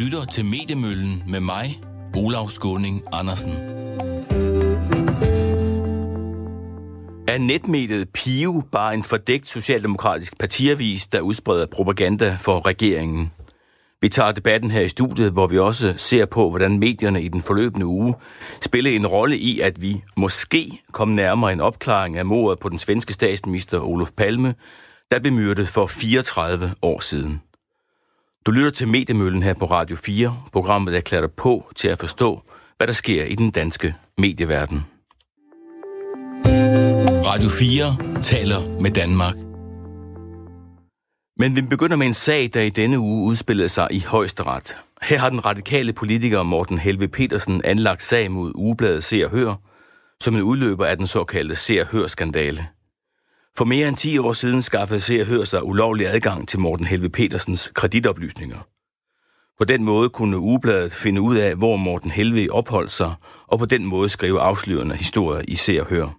lytter til Mediemøllen med mig, Olav Skåning Andersen. Er netmediet Pio bare en fordækt socialdemokratisk partiavis, der udspreder propaganda for regeringen? Vi tager debatten her i studiet, hvor vi også ser på, hvordan medierne i den forløbende uge spillede en rolle i, at vi måske kom nærmere en opklaring af mordet på den svenske statsminister Olof Palme, der blev myrdet for 34 år siden. Du lytter til Mediemøllen her på Radio 4, programmet der klæder dig på til at forstå, hvad der sker i den danske medieverden. Radio 4 taler med Danmark. Men vi begynder med en sag, der i denne uge udspillede sig i højesteret. Her har den radikale politiker Morten Helve Petersen anlagt sag mod ugebladet Se og Hør, som en udløber af den såkaldte Se og Hør-skandale. For mere end 10 år siden skaffede Se og Hør sig ulovlig adgang til Morten Helve Petersens kreditoplysninger. På den måde kunne ugebladet finde ud af, hvor Morten Helve opholdt sig, og på den måde skrive afslørende historier i Se og Hør.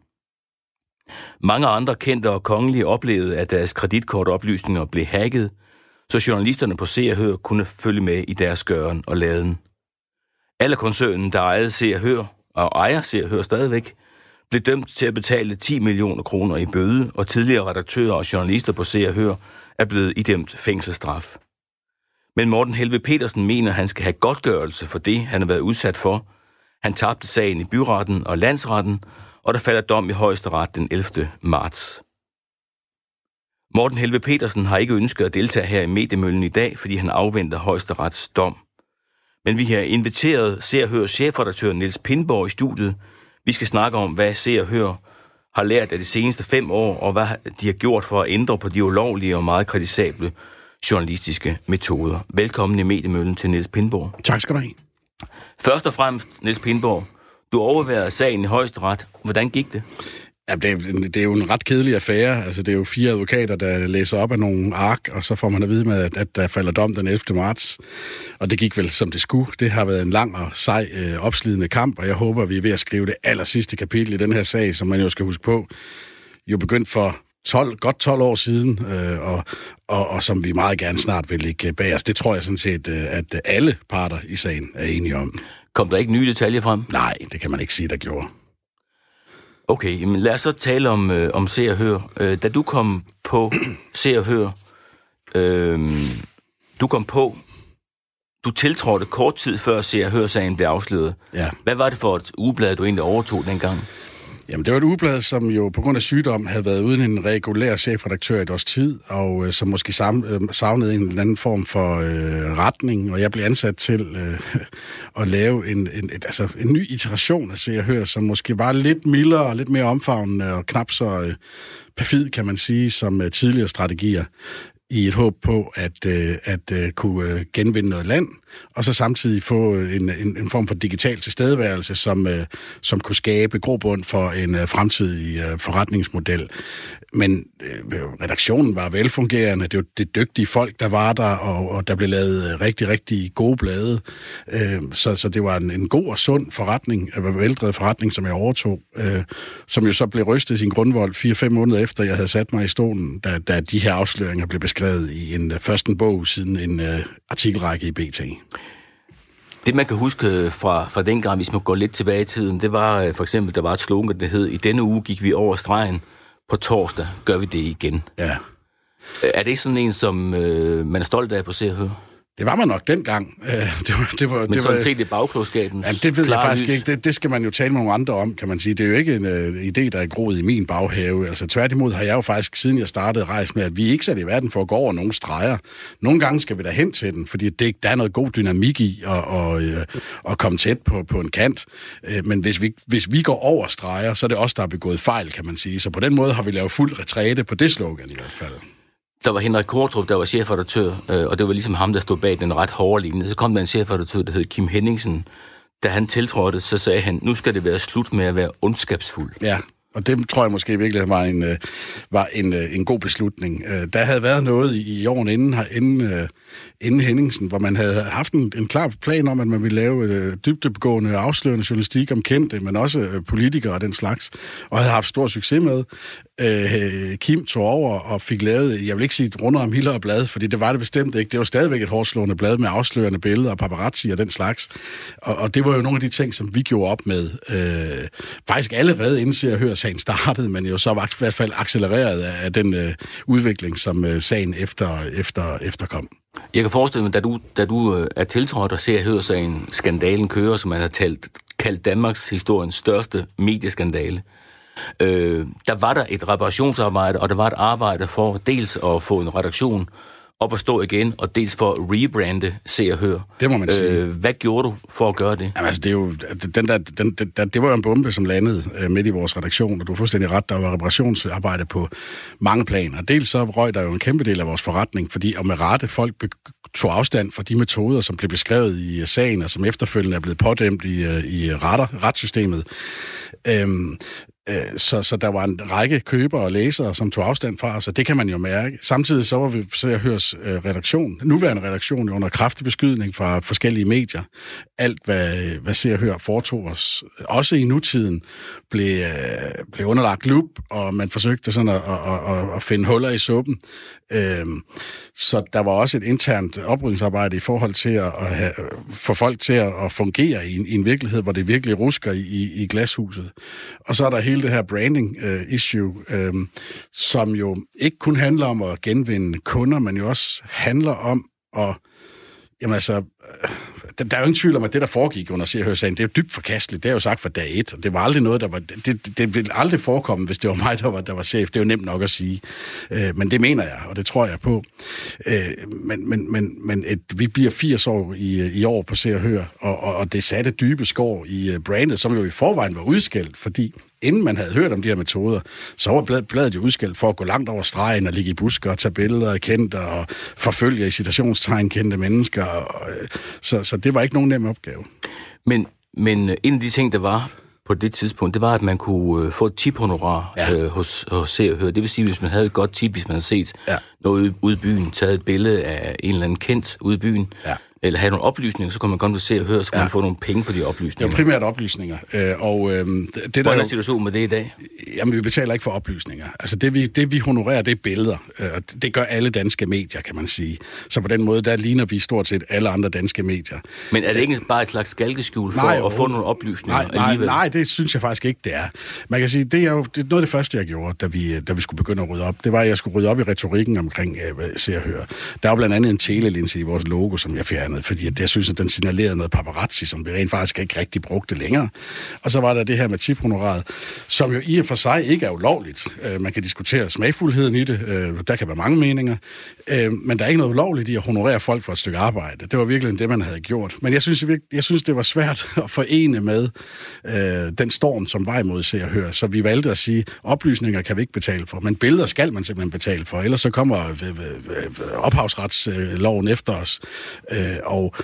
Mange andre kendte og kongelige oplevede, at deres kreditkortoplysninger blev hacket, så journalisterne på Se og Hør kunne følge med i deres gøren og laden. Alle koncernen, der ejede Se og Hør, og ejer Se og Hør stadigvæk, blev dømt til at betale 10 millioner kroner i bøde, og tidligere redaktører og journalister på Se og Hør er blevet idømt fængselsstraf. Men Morten Helve Petersen mener, at han skal have godtgørelse for det, han har været udsat for. Han tabte sagen i byretten og landsretten, og der falder dom i højesteret den 11. marts. Morten Helve Petersen har ikke ønsket at deltage her i mediemøllen i dag, fordi han afventer højesterets dom. Men vi har inviteret Se og Hør chefredaktør Niels Pindborg i studiet. Vi skal snakke om, hvad Se og Hør har lært af de seneste fem år, og hvad de har gjort for at ændre på de ulovlige og meget kritisable journalistiske metoder. Velkommen i mediemøllen til Niels Pindborg. Tak skal du have. Først og fremmest, Niels Pindborg, du overvejede sagen i højesteret. Hvordan gik det? Ja, det, er, det er jo en ret kedelig affære. Altså, det er jo fire advokater, der læser op af nogle ark, og så får man at vide med, at, at der falder dom den 11. marts. Og det gik vel som det skulle. Det har været en lang og sej, øh, opslidende kamp, og jeg håber, vi er ved at skrive det aller sidste kapitel i den her sag, som man jo skal huske på, jo begyndt for 12, godt 12 år siden, øh, og, og, og som vi meget gerne snart vil ligge bag os. Det tror jeg sådan set, øh, at alle parter i sagen er enige om. Kom der ikke nye detaljer frem? Nej, det kan man ikke sige, der gjorde. Okay, men lad os så tale om, øh, om Se og Hør. Øh, da du kom på Se og Hør, øh, du kom på, du tiltrådte kort tid før Se og Hør-sagen blev afsløret. Ja. Hvad var det for et ugeblad, du egentlig overtog dengang? Jamen, det var et ugeblad, som jo på grund af sygdom havde været uden en regulær chefredaktør i et års tid, og øh, som måske sam, øh, savnede en eller anden form for øh, retning, og jeg blev ansat til øh, at lave en, en, et, altså, en ny iteration af Se og Hør, som måske var lidt mildere og lidt mere omfavnende og knap så øh, perfid, kan man sige, som øh, tidligere strategier i et håb på at, øh, at øh, kunne øh, genvinde noget land, og så samtidig få en, en, en form for digital tilstedeværelse, som, øh, som kunne skabe grobund for en øh, fremtidig øh, forretningsmodel. Men øh, redaktionen var velfungerende, det var det dygtige folk, der var der, og, og der blev lavet øh, rigtig, rigtig gode blade. Øh, så, så det var en, en god og sund forretning, en veldrevet forretning, som jeg overtog, øh, som jo så blev rystet i sin grundvold 4-5 måneder efter, jeg havde sat mig i stolen, da, da de her afsløringer blev beskrevet i en øh, første bog, siden en øh, artikelrække i BT. Det, man kan huske fra, fra dengang, hvis man går lidt tilbage i tiden, det var for eksempel, der var et slogan, der hed, i denne uge gik vi over stregen, på torsdag gør vi det igen. Ja. Er det sådan en, som øh, man er stolt af på Se og Høre? Det var man nok dengang. Det var, det var, Men det sådan var, set i bagklogskabens Ja, det ved jeg faktisk lys. ikke. Det, det skal man jo tale med nogle andre om, kan man sige. Det er jo ikke en uh, idé, der er groet i min baghave. Altså tværtimod har jeg jo faktisk, siden jeg startede, rejst med, at vi ikke sat i verden for at gå over nogle streger. Nogle gange skal vi da hen til den, fordi det, der er noget god dynamik i at, og, øh, at komme tæt på, på en kant. Øh, Men hvis vi, hvis vi går over streger, så er det os, der har begået fejl, kan man sige. Så på den måde har vi lavet fuld retræte på det slogan i hvert fald. Der var Henrik Kortrup, der var chefredaktør, øh, og det var ligesom ham, der stod bag den ret hårde linje. Så kom der en chefredaktør, der hed Kim Henningsen. Da han tiltrådte, så sagde han, nu skal det være slut med at være ondskabsfuld. Ja, og det tror jeg måske virkelig var en, øh, var en, øh, en god beslutning. Øh, Der havde været noget i, i årene inden, her- inden, øh, inden Henningsen, hvor man havde haft en, en klar plan om, at man ville lave øh, dybdebegående afslørende journalistik om kendte, men også øh, politikere og den slags, og havde haft stor succes med. Øh, Kim tog over og fik lavet, jeg vil ikke sige et runder om Hiller og blad, fordi det var det bestemt ikke. Det var stadigvæk et hårdslående blad med afslørende billeder og paparazzi og den slags. Og, og det var jo nogle af de ting, som vi gjorde op med. Øh, faktisk allerede inden Se og Hør sagen startede, men jo så var i hvert fald accelereret af den øh, udvikling, som øh, sagen efter, efter, efterkom. Jeg kan forestille mig, da du, da du øh, er tiltrådt og ser Hørsagen, skandalen kører, som man har talt, kaldt Danmarks historiens største medieskandale, øh, der var der et reparationsarbejde, og der var et arbejde for dels at få en redaktion op at stå igen, og dels for at rebrande Se og Hør. Det må man sige. Øh, hvad gjorde du for at gøre det? Jamen, altså, det, er jo, den der, den, den, der, det var jo en bombe, som landede øh, midt i vores redaktion, og du har fuldstændig ret, der var reparationsarbejde på mange planer. Dels så røg der jo en kæmpe del af vores forretning, fordi og med rette folk tog afstand fra de metoder, som blev beskrevet i sagen, og som efterfølgende er blevet pådæmt i, øh, i retter, retssystemet. Øhm, Øh, Øh, så, så der var en række købere og læsere, som tog afstand fra os, og det kan man jo mærke. Samtidig så var vi, så jeg høres øh, redaktion, nuværende redaktion, under kraftig beskydning fra forskellige medier. Alt, hvad, hvad ser og hører foretog os, også i nutiden, blev, øh, blev underlagt lup, og man forsøgte sådan at, at, at, at finde huller i suppen. Så der var også et internt oprydningsarbejde i forhold til at, at have, få folk til at, at fungere i en, i en virkelighed, hvor det virkelig rusker i, i glashuset. Og så er der hele hele det her branding-issue, øh, uh, som jo ikke kun handler om at genvinde kunder, men jo også handler om at Jamen altså, øh, der er jo ingen tvivl om, at det, der foregik under Se sagen, det er jo dybt forkasteligt. Det er jo sagt fra dag et, og det var aldrig noget, der var... Det, det ville aldrig forekomme, hvis det var mig, der var, der var chef. Det er jo nemt nok at sige. Øh, men det mener jeg, og det tror jeg på. Øh, men men, men, men et, vi bliver 80 år i, i år på Se og Hør, og, og, og det satte dybe skår i øh, brandet, som jo i forvejen var udskældt, fordi inden man havde hørt om de her metoder, så var bladet, bladet jo udskilt for at gå langt over stregen og ligge i busker og tage billeder af kendte og forfølge i citationstegn kendte mennesker. Og, øh, så, så det var ikke nogen nem opgave. Men, men øh, en af de ting, der var på det tidspunkt, det var, at man kunne øh, få et tiphonorar ja. øh, hos, hos Se og Hør. Det vil sige, hvis man havde et godt tip, hvis man havde set ja. noget ude i byen, taget et billede af en eller anden kendt ude i byen, ja eller have nogle oplysninger, så kan man godt se og høre, så kan ja. man få nogle penge for de oplysninger. Er primært oplysninger. Øh, og, øh, det, der Hvordan er situationen med det i dag? Jamen, vi betaler ikke for oplysninger. Altså, det vi, det vi honorerer, det er billeder. Øh, og det gør alle danske medier, kan man sige. Så på den måde, der ligner vi stort set alle andre danske medier. Men er det ikke bare et slags skalkeskjul for nej, at få nogle oplysninger nej, nej, nej, det synes jeg faktisk ikke, det er. Man kan sige, det er jo det er noget af det første, jeg gjorde, da vi, da vi skulle begynde at rydde op. Det var, at jeg skulle rydde op i retorikken omkring uh, Se og Høre. Der var blandt andet en telelinse i vores logo, som jeg fjernede, fordi jeg synes, at den signalerede noget paparazzi, som vi rent faktisk ikke rigtig brugte længere. Og så var der det her med tiphonoraret, som jo i og for sig ikke er ulovligt. Øh, man kan diskutere smagfuldheden i det. Øh, der kan være mange meninger. Øh, men der er ikke noget ulovligt i at honorere folk for et stykke arbejde. Det var virkelig det, man havde gjort. Men jeg synes, jeg synes det var svært at forene med øh, den storm, som var imod se og høre. Så vi valgte at sige, oplysninger kan vi ikke betale for, men billeder skal man simpelthen betale for. Ellers så kommer øh, øh, ophavsretsloven efter os. Øh, og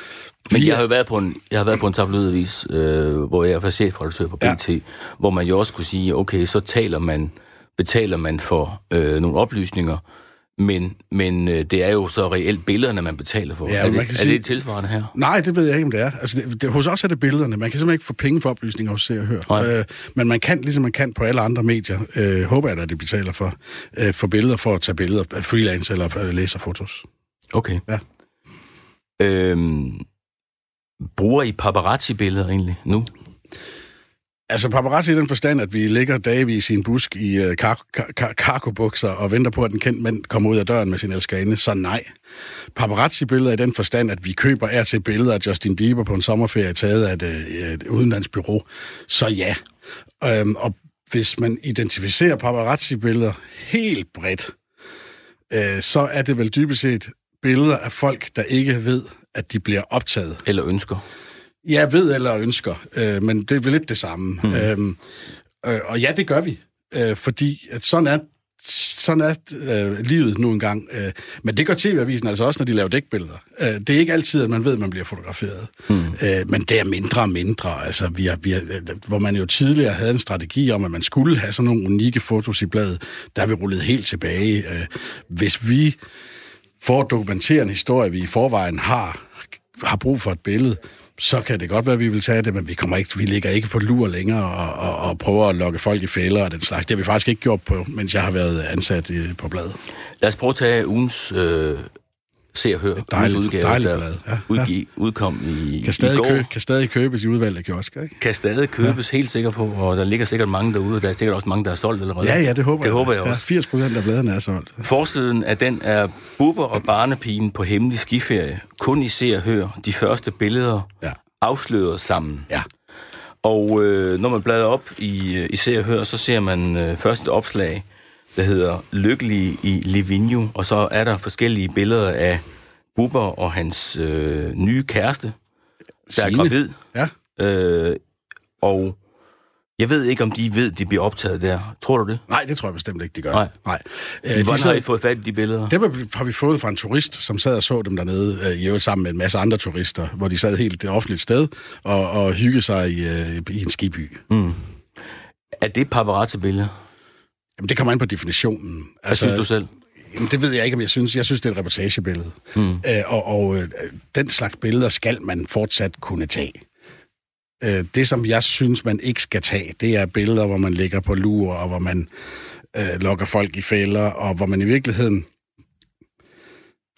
men jeg har jo været på en, jeg har været på en tabloidavis, øh, hvor jeg var chefredaktør på BT, ja. hvor man jo også kunne sige, okay, så taler man, betaler man for øh, nogle oplysninger, men, men øh, det er jo så reelt billederne, man betaler for. Ja, er, det, er sige, det tilsvarende her? Nej, det ved jeg ikke, om det er. Altså, det, det, hos os er det billederne. Man kan simpelthen ikke få penge for oplysninger hos Se og Hør. Øh, men man kan, ligesom man kan på alle andre medier, øh, håber jeg, at de betaler for, øh, for billeder, for at tage billeder af freelance eller øh, læse fotos. Okay. Ja. Øhm, bruger I paparazzi-billeder egentlig nu? Altså paparazzi i den forstand, at vi ligger dagvis i en busk i uh, karkobukser og venter på, at den kendte mand kommer ud af døren med sin elskerinde, så nej. Paparazzi-billeder i den forstand, at vi køber er til billeder af Justin Bieber på en sommerferie taget af et, uh, et udenlandsbyrå, så ja. Øhm, og hvis man identificerer paparazzi-billeder helt bredt, øh, så er det vel dybest set billeder af folk, der ikke ved, at de bliver optaget. Eller ønsker. Ja, ved eller ønsker, øh, men det er vel lidt det samme. Mm. Øhm, øh, og ja, det gør vi, øh, fordi at sådan er sådan er øh, livet nu engang. Øh, men det gør TV-avisen altså også, når de laver dækbilleder. Øh, det er ikke altid, at man ved, at man bliver fotograferet. Mm. Øh, men det er mindre og mindre. Altså, vi har, vi har, hvor man jo tidligere havde en strategi om, at man skulle have sådan nogle unikke fotos i bladet, der har vi rullet helt tilbage. Øh, hvis vi for at dokumentere en historie, vi i forvejen har, har brug for et billede, så kan det godt være, at vi vil tage det, men vi, kommer ikke, vi ligger ikke på lur længere og, og, og prøver at lokke folk i fælder og den slags. Det har vi faktisk ikke gjort på, mens jeg har været ansat i, på bladet. Lad os prøve at tage ugens øh, se og høre. Dejligt, udgave, dejligt blad. Ja, udgive, ja. udkom i, kan stadig i går. Kø, kan stadig købes i udvalgte kiosker, ikke? Kan stadig købes, ja. helt sikker på, og der ligger sikkert mange derude, og der er sikkert også mange, der er solgt allerede. Ja, ja, det håber det jeg. håber jeg også. Ja, 80 procent af bladene er solgt. Forsiden af den er Bubber og barnepigen på hemmelig skiferie. Kun i se og hør de første billeder ja. afsløret sammen. Ja. Og øh, når man bladrer op i, øh, i Se og Hør, så ser man øh, først et opslag, der hedder Lykkelig i Livigno, og så er der forskellige billeder af Bubber og hans øh, nye kæreste, der Signe. er gravid. Ja. Øh, og jeg ved ikke, om de ved, de bliver optaget der. Tror du det? Nej, det tror jeg bestemt ikke, de gør. Nej. Nej. Øh, Hvordan de sad, har I fået fat i de billeder? Dem har vi fået fra en turist, som sad og så dem dernede, øh, i øvrigt sammen med en masse andre turister, hvor de sad helt det offentligt sted og, og hyggede sig i, øh, i en skiby. Mm. Er det paparazzi-billeder? Jamen, det kommer an på definitionen. Hvad altså, synes du selv? Jamen, det ved jeg ikke, om jeg synes. Jeg synes, det er et reportagebillede. Mm. Øh, og og øh, den slags billeder skal man fortsat kunne tage. Øh, det, som jeg synes, man ikke skal tage, det er billeder, hvor man ligger på lur, og hvor man øh, lokker folk i fælder, og hvor man i virkeligheden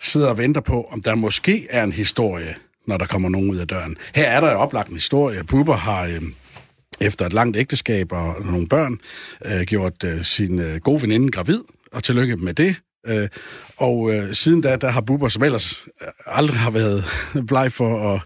sidder og venter på, om der måske er en historie, når der kommer nogen ud af døren. Her er der jo oplagt en historie. Bubber har... Øh, efter et langt ægteskab og nogle børn, øh, gjort øh, sin øh, gode veninde gravid, og tillykke med det. Øh, og øh, siden da, der har Bubber, som ellers øh, aldrig har været bleg for at,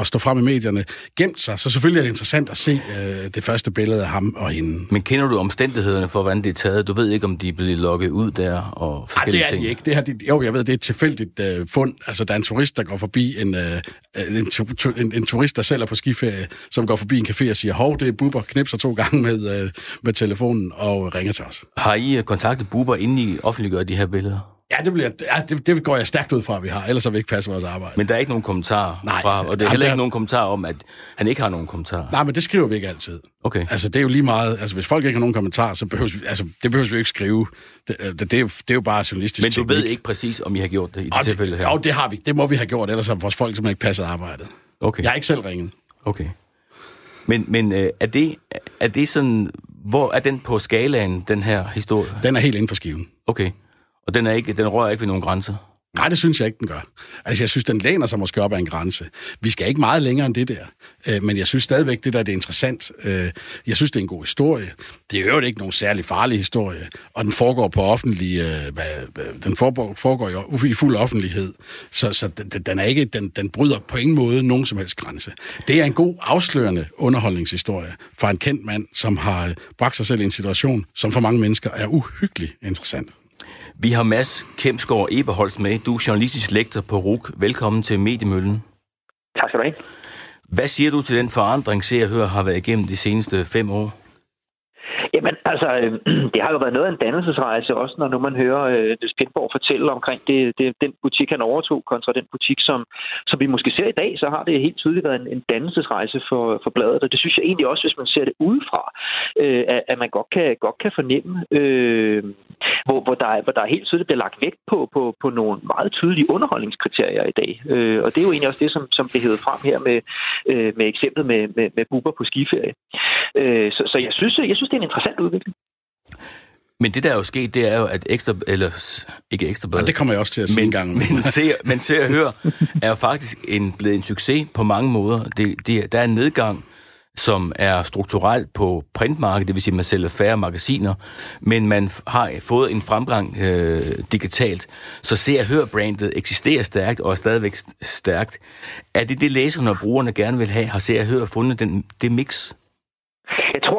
at stå frem i medierne, gemt sig. Så selvfølgelig er det interessant at se øh, det første billede af ham og hende. Men kender du omstændighederne for, hvordan det er taget? Du ved ikke, om de er blevet lukket ud der og Nej, det er ting. de ikke. Det har de, jo, jeg ved, det er et tilfældigt øh, fund. Altså, der er en turist, der går forbi en, øh, en, tu, en, en turist, der selv er på skiferie, som går forbi en café og siger, hov, det er Bubber, knipser to gange med, øh, med telefonen og ringer til os. Har I øh, kontaktet Bubber, inden I offentliggør de her billeder? Ja, det, bliver, ja det, det går jeg stærkt ud fra, at vi har, ellers har vi ikke passet vores arbejde. Men der er ikke nogen kommentar Nej, fra, og det er heller ikke der... nogen kommentar om, at han ikke har nogen kommentar. Nej, men det skriver vi ikke altid. Okay. Altså, det er jo lige meget... Altså, hvis folk ikke har nogen kommentar, så behøver vi, altså, det behøver vi ikke skrive. Det, det, det, er, jo, det er jo bare journalistisk Men du teknik. ved ikke præcis, om I har gjort det i det og tilfælde her? Jo, det har vi. Det må vi have gjort, ellers har vores folk simpelthen ikke passet arbejdet. Okay. Jeg har ikke selv ringet. Okay. Men, men øh, er, det, er det sådan... Hvor er den på skalaen, den her historie? Den er helt inden for skiven. Okay. Og den, er ikke, den rører ikke ved nogen grænser? Nej, det synes jeg ikke, den gør. Altså, jeg synes, den læner sig måske op ad en grænse. Vi skal ikke meget længere end det der. Øh, men jeg synes stadigvæk, det der det er interessant. Øh, jeg synes, det er en god historie. Det er jo ikke nogen særlig farlig historie. Og den foregår på offentlig... Øh, den foregår, foregår jo i fuld offentlighed. Så, så den, den, er ikke, den, den bryder på ingen måde nogen som helst grænse. Det er en god, afslørende underholdningshistorie fra en kendt mand, som har bragt sig selv i en situation, som for mange mennesker er uhyggeligt interessant. Vi har Mads Kemsgaard Eberholz med. Du er journalistisk lektor på RUK. Velkommen til Mediemøllen. Tak skal du have. Hvad siger du til den forandring, ser hører har været igennem de seneste fem år? Jamen, altså, øh, det har jo været noget af en dannelsesrejse, også når nu man hører øh, Spindborg fortælle omkring det, det, den butik, han overtog, kontra den butik, som, som vi måske ser i dag, så har det helt tydeligt været en, en dannelsesrejse for, for bladet, og det synes jeg egentlig også, hvis man ser det udefra, øh, at, at man godt kan, godt kan fornemme, øh, hvor, hvor, der, hvor der helt tydeligt bliver lagt vægt på, på, på nogle meget tydelige underholdningskriterier i dag. Øh, og det er jo egentlig også det, som, som blev hævet frem her med, øh, med eksemplet med, med, med buber på skiferie. Øh, så, så jeg synes, jeg synes, det er en interessant udvikling. Men det, der er jo sket, det er jo, at ekstra, eller ikke ekstra ja, det kommer jeg også til at sige men, en gang. Men se, men se og hør, er jo faktisk en, blevet en succes på mange måder. Det, det, der er en nedgang, som er strukturelt på printmarkedet, det vil sige, at man sælger færre magasiner, men man har fået en fremgang øh, digitalt. Så se og hør brandet eksisterer stærkt og er stadigvæk stærkt. Er det det, læserne og brugerne gerne vil have? Har se og hør fundet den, det mix?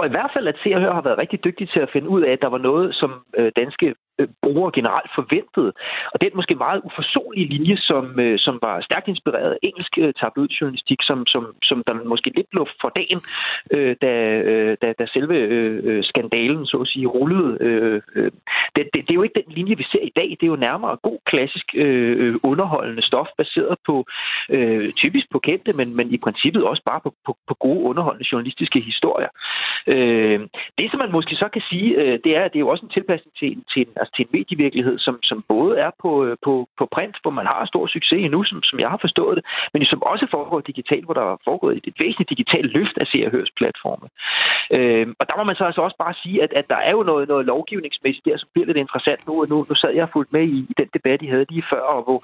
Tror i hvert fald, at Se og Hør har været rigtig dygtige til at finde ud af, at der var noget, som øh, danske Øh, brugere generelt forventede. Og den måske meget uforsonlige linje, som, øh, som var stærkt inspireret af engelsk øh, tabloidjournalistik, som, som, som der måske lidt lå for dagen, øh, da, øh, da, da selve øh, skandalen, så at sige, rullede. Øh, det, det, det er jo ikke den linje, vi ser i dag. Det er jo nærmere god, klassisk øh, underholdende stof, baseret på øh, typisk på kendte, men, men i princippet også bare på, på, på gode underholdende journalistiske historier. Øh, det, som man måske så kan sige, øh, det er, at det er jo også en tilpasning til, til en altså til en medievirkelighed, som, som både er på, øh, på, på print, hvor man har stor succes endnu, som, som jeg har forstået det, men som også foregår digitalt, hvor der er foregået et, væsentligt digitalt løft af Se og Hørs platforme. Øh, og der må man så altså også bare sige, at, at der er jo noget, noget lovgivningsmæssigt der, som bliver lidt interessant nu, og nu, nu sad jeg fuldt med i, i den debat, I havde lige før, og hvor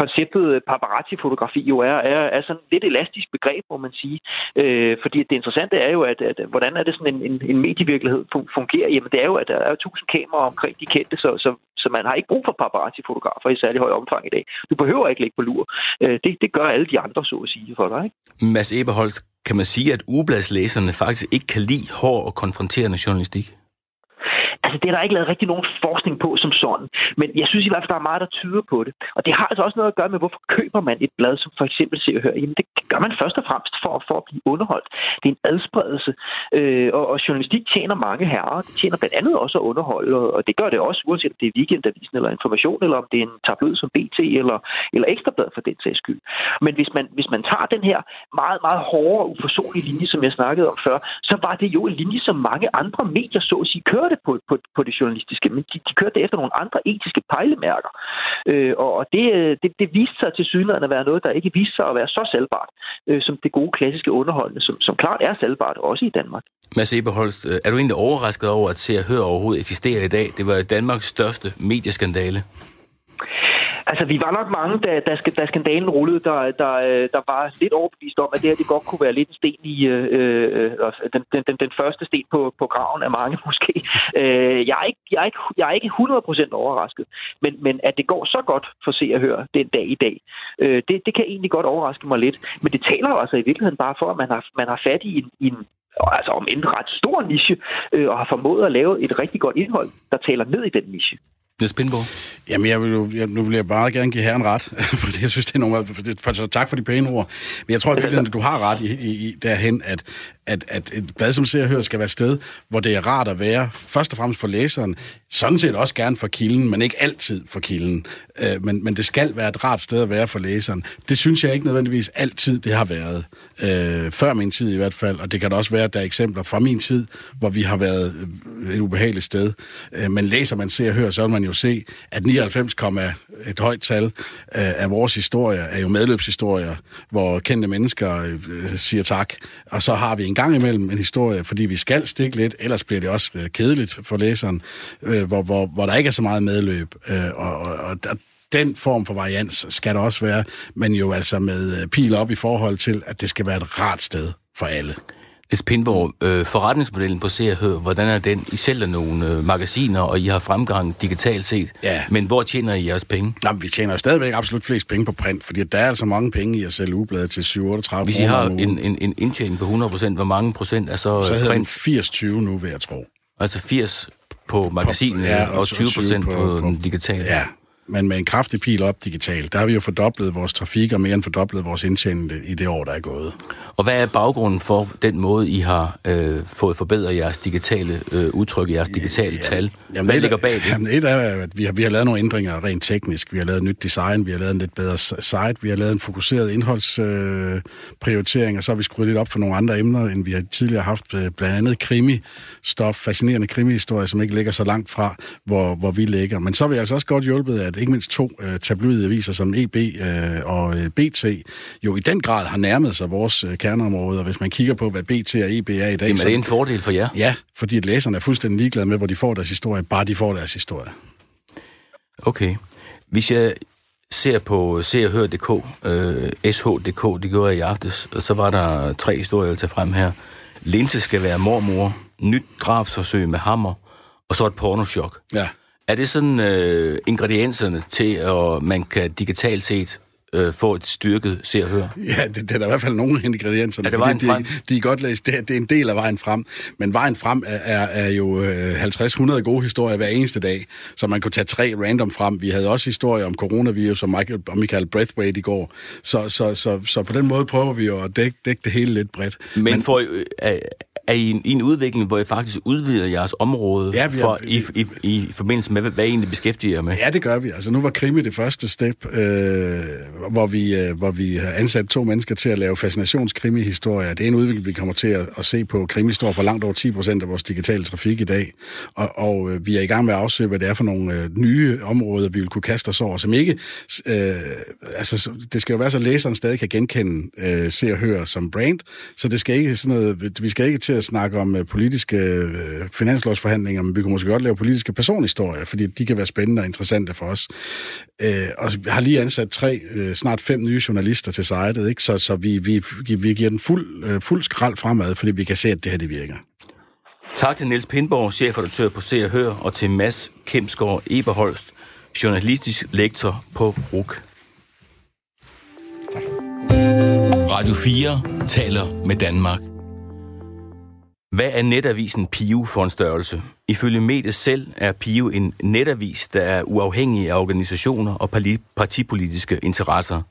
konceptet øh, paparazzi-fotografi jo er, er, er sådan lidt elastisk begreb, må man sige. Øh, fordi det interessante er jo, at, at hvordan er det sådan en, en, en medievirkelighed fungerer? Jamen det er jo, at der er tusind kameraer omkring de kendte, så, så, så man har ikke brug for paparazzi-fotografer i særlig høj omfang i dag. Du behøver ikke ligge på lur. Øh, det, det gør alle de andre, så at sige, for dig. Ikke? Mads Eberholz, kan man sige, at ugebladslæserne faktisk ikke kan lide hård og konfronterende journalistik? Altså, det er der ikke lavet rigtig nogen forskning på som sådan. Men jeg synes i hvert fald, der er meget, der tyder på det. Og det har altså også noget at gøre med, hvorfor køber man et blad, som for eksempel Se og Hør. Jamen, det gør man først og fremmest for, for at blive underholdt. Det er en adspredelse. Øh, og, og journalistik tjener mange herrer. Det tjener blandt andet også at underholde. Og, og det gør det også, uanset om det er weekendavisen eller information, eller om det er en tabloid som BT eller, eller Ekstrablad for den sags skyld. Men hvis man, hvis man tager den her meget, meget hårde og uforsonlige linje, som jeg snakkede om før, så var det jo en linje, som mange andre medier så at sige kørte på, på, på det journalistiske, men de, de kørte efter nogle andre etiske pejlemærker. Øh, og det, øh, det, det viste sig til synligheden at være noget, der ikke viste sig at være så salgbart, øh, som det gode klassiske underholdende, som, som klart er salgbart, også i Danmark. Mads Eberholst, øh, er du egentlig overrasket over, at Se og Hør overhovedet eksisterer i dag? Det var Danmarks største medieskandale. Altså, vi var nok mange, da, da, da skandalen rullede, der, der, øh, der var lidt overbevist om, at det her det godt kunne være lidt en sten i... Øh, øh, øh den, den, den, den første sten på, på graven af mange, måske. Øh, jeg, er ikke, jeg, er ikke, jeg er ikke 100% overrasket, men, men at det går så godt for se og høre den dag i dag, øh, det, det kan egentlig godt overraske mig lidt. Men det taler altså i virkeligheden bare for, at man har, man har fat i en, en altså om en ret stor niche, øh, og har formået at lave et rigtig godt indhold, der taler ned i den niche. Niels Pindborg? Jamen, jeg vil, jeg, nu vil jeg bare gerne give herren ret, for det, jeg synes, det er nogle... For, for, så tak for de pæne ord. Men jeg tror virkelig, at du har ret i, i, i derhen, at, at, at et blad som ser og hører skal være et sted, hvor det er rart at være, først og fremmest for læseren, sådan set også gerne for kilden, men ikke altid for kilden. Øh, men, men det skal være et rart sted at være for læseren. Det synes jeg ikke nødvendigvis altid, det har været. Øh, før min tid i hvert fald, og det kan da også være, at der er eksempler fra min tid, hvor vi har været et ubehageligt sted. Øh, men læser man ser og hører, så vil man jo se, at 99, et højt tal øh, af vores historier er jo medløbshistorier, hvor kendte mennesker øh, siger tak. Og så har vi en gang imellem en historie, fordi vi skal stikke lidt, ellers bliver det også øh, kedeligt for læseren, øh, hvor, hvor, hvor der ikke er så meget medløb. Øh, og, og, og den form for varians skal der også være, men jo altså med øh, pil op i forhold til, at det skal være et rart sted for alle. Niels Pindborg, øh, forretningsmodellen på Se Hør, hvordan er den? I sælger nogle øh, magasiner, og I har fremgang digitalt set. Ja. Men hvor tjener I jeres penge? Nå, vi tjener stadigvæk absolut flest penge på print, fordi der er altså mange penge i at sælge ugebladet til 7-38 Hvis I har en, en, en indtjening på 100 procent, hvor mange procent er så, så print? Så 80-20 nu, vil jeg tro. Altså 80 på magasinet, ja, og, og 20 procent på, på, på den digitale? Ja, men med en kraftig pil op digitalt. Der har vi jo fordoblet vores trafik og mere end fordoblet vores indtjening i det år, der er gået. Og hvad er baggrunden for den måde, I har øh, fået forbedret jeres digitale øh, udtryk, jeres digitale ja, tal? Jamen, hvad ligger bag det? Jamen, et er, at vi har, vi har lavet nogle ændringer rent teknisk. Vi har lavet et nyt design, vi har lavet en lidt bedre site, vi har lavet en fokuseret indholdsprioritering, øh, og så har vi skruet lidt op for nogle andre emner, end vi har tidligere haft. Øh, blandt andet krimi-stof, fascinerende krimi-historie, som ikke ligger så langt fra, hvor, hvor vi ligger. Men så har vi altså også godt hjulpet, at ikke mindst to øh, tabloide aviser som EB øh, og øh, BT jo i den grad har nærmet sig vores øh, kerneområde, og hvis man kigger på, hvad BT og EB er i dag... Jamen er det en fordel for jer? Ja, fordi at læserne er fuldstændig ligeglade med, hvor de får deres historie, bare de får deres historie. Okay. Hvis jeg ser på Se og Hør.dk, øh, SH.dk, det gjorde jeg i aftes, og så var der tre historier, til frem her. Linse skal være mormor, nyt drabsforsøg med hammer, og så et pornoschok. Ja. Er det sådan øh, ingredienserne til, at man kan digitalt set øh, få et styrket se og høre? Ja, det, det er der i hvert fald nogle ingredienser. Er det vejen frem? De, de er godt læst. Det, det er en del af vejen frem. Men vejen frem er, er, er jo 50-100 øh, gode historier hver eneste dag, så man kunne tage tre random frem. Vi havde også historier om coronavirus, som Michael, om Michael Breathwaite i går. Så, så, så, så på den måde prøver vi jo at dække, dække det hele lidt bredt. Men, Men for, øh, er I en, i en udvikling, hvor I faktisk udvider jeres område Ja, vi er- for, i, i, i forbindelse med, hvad, I egentlig beskæftiger jer med? Ja, det gør vi. Altså, nu var krimi det første step, øh, hvor, vi, øh, hvor vi har ansat to mennesker til at lave fascinationskrimi-historier. Det er en udvikling, vi kommer til at, at se på. Krimi står for langt over 10 procent af vores digitale trafik i dag. Og, og øh, vi er i gang med at afsøge, hvad det er for nogle øh, nye områder, vi vil kunne kaste os over, som ikke... Øh, altså, så- det skal jo være så, at læseren stadig kan genkende øh, se og høre som brand, så det skal ikke sådan noget, vi skal ikke til at snakke om øh, politiske øh, finanslovsforhandlinger, men vi kunne måske godt lave politiske personhistorier, fordi de kan være spændende og interessante for os. Øh, og vi har lige ansat tre, øh, snart fem nye journalister til sitet, ikke? så, så vi, vi, vi giver den fuld, øh, fuld skrald fremad, fordi vi kan se, at det her det virker. Tak til Niels Pindborg, chefredaktør på Se og Hør, og til Mads Kemsgaard Eberholst, journalistisk lektor på RUK. Radio 4 taler med Danmark. Hvad er netavisen Pio for en størrelse? Ifølge mediet selv er Pio en netavis, der er uafhængig af organisationer og partipolitiske interesser.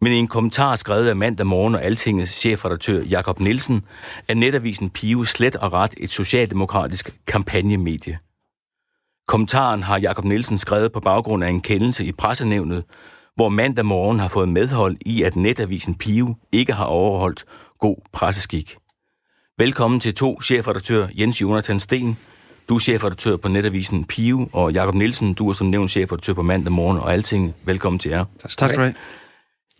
Men i en kommentar skrevet af mandag morgen og Altingets chefredaktør Jakob Nielsen, er netavisen Pio slet og ret et socialdemokratisk kampagnemedie. Kommentaren har Jakob Nielsen skrevet på baggrund af en kendelse i pressenævnet, hvor mandag morgen har fået medhold i, at netavisen Pio ikke har overholdt god presseskik. Velkommen til to chefredaktør Jens Jonathan Sten. Du er chefredaktør på netavisen Pio, og Jakob Nielsen, du er som nævnt chefredaktør på mandag morgen og Alting. Velkommen til jer. Tak skal du have.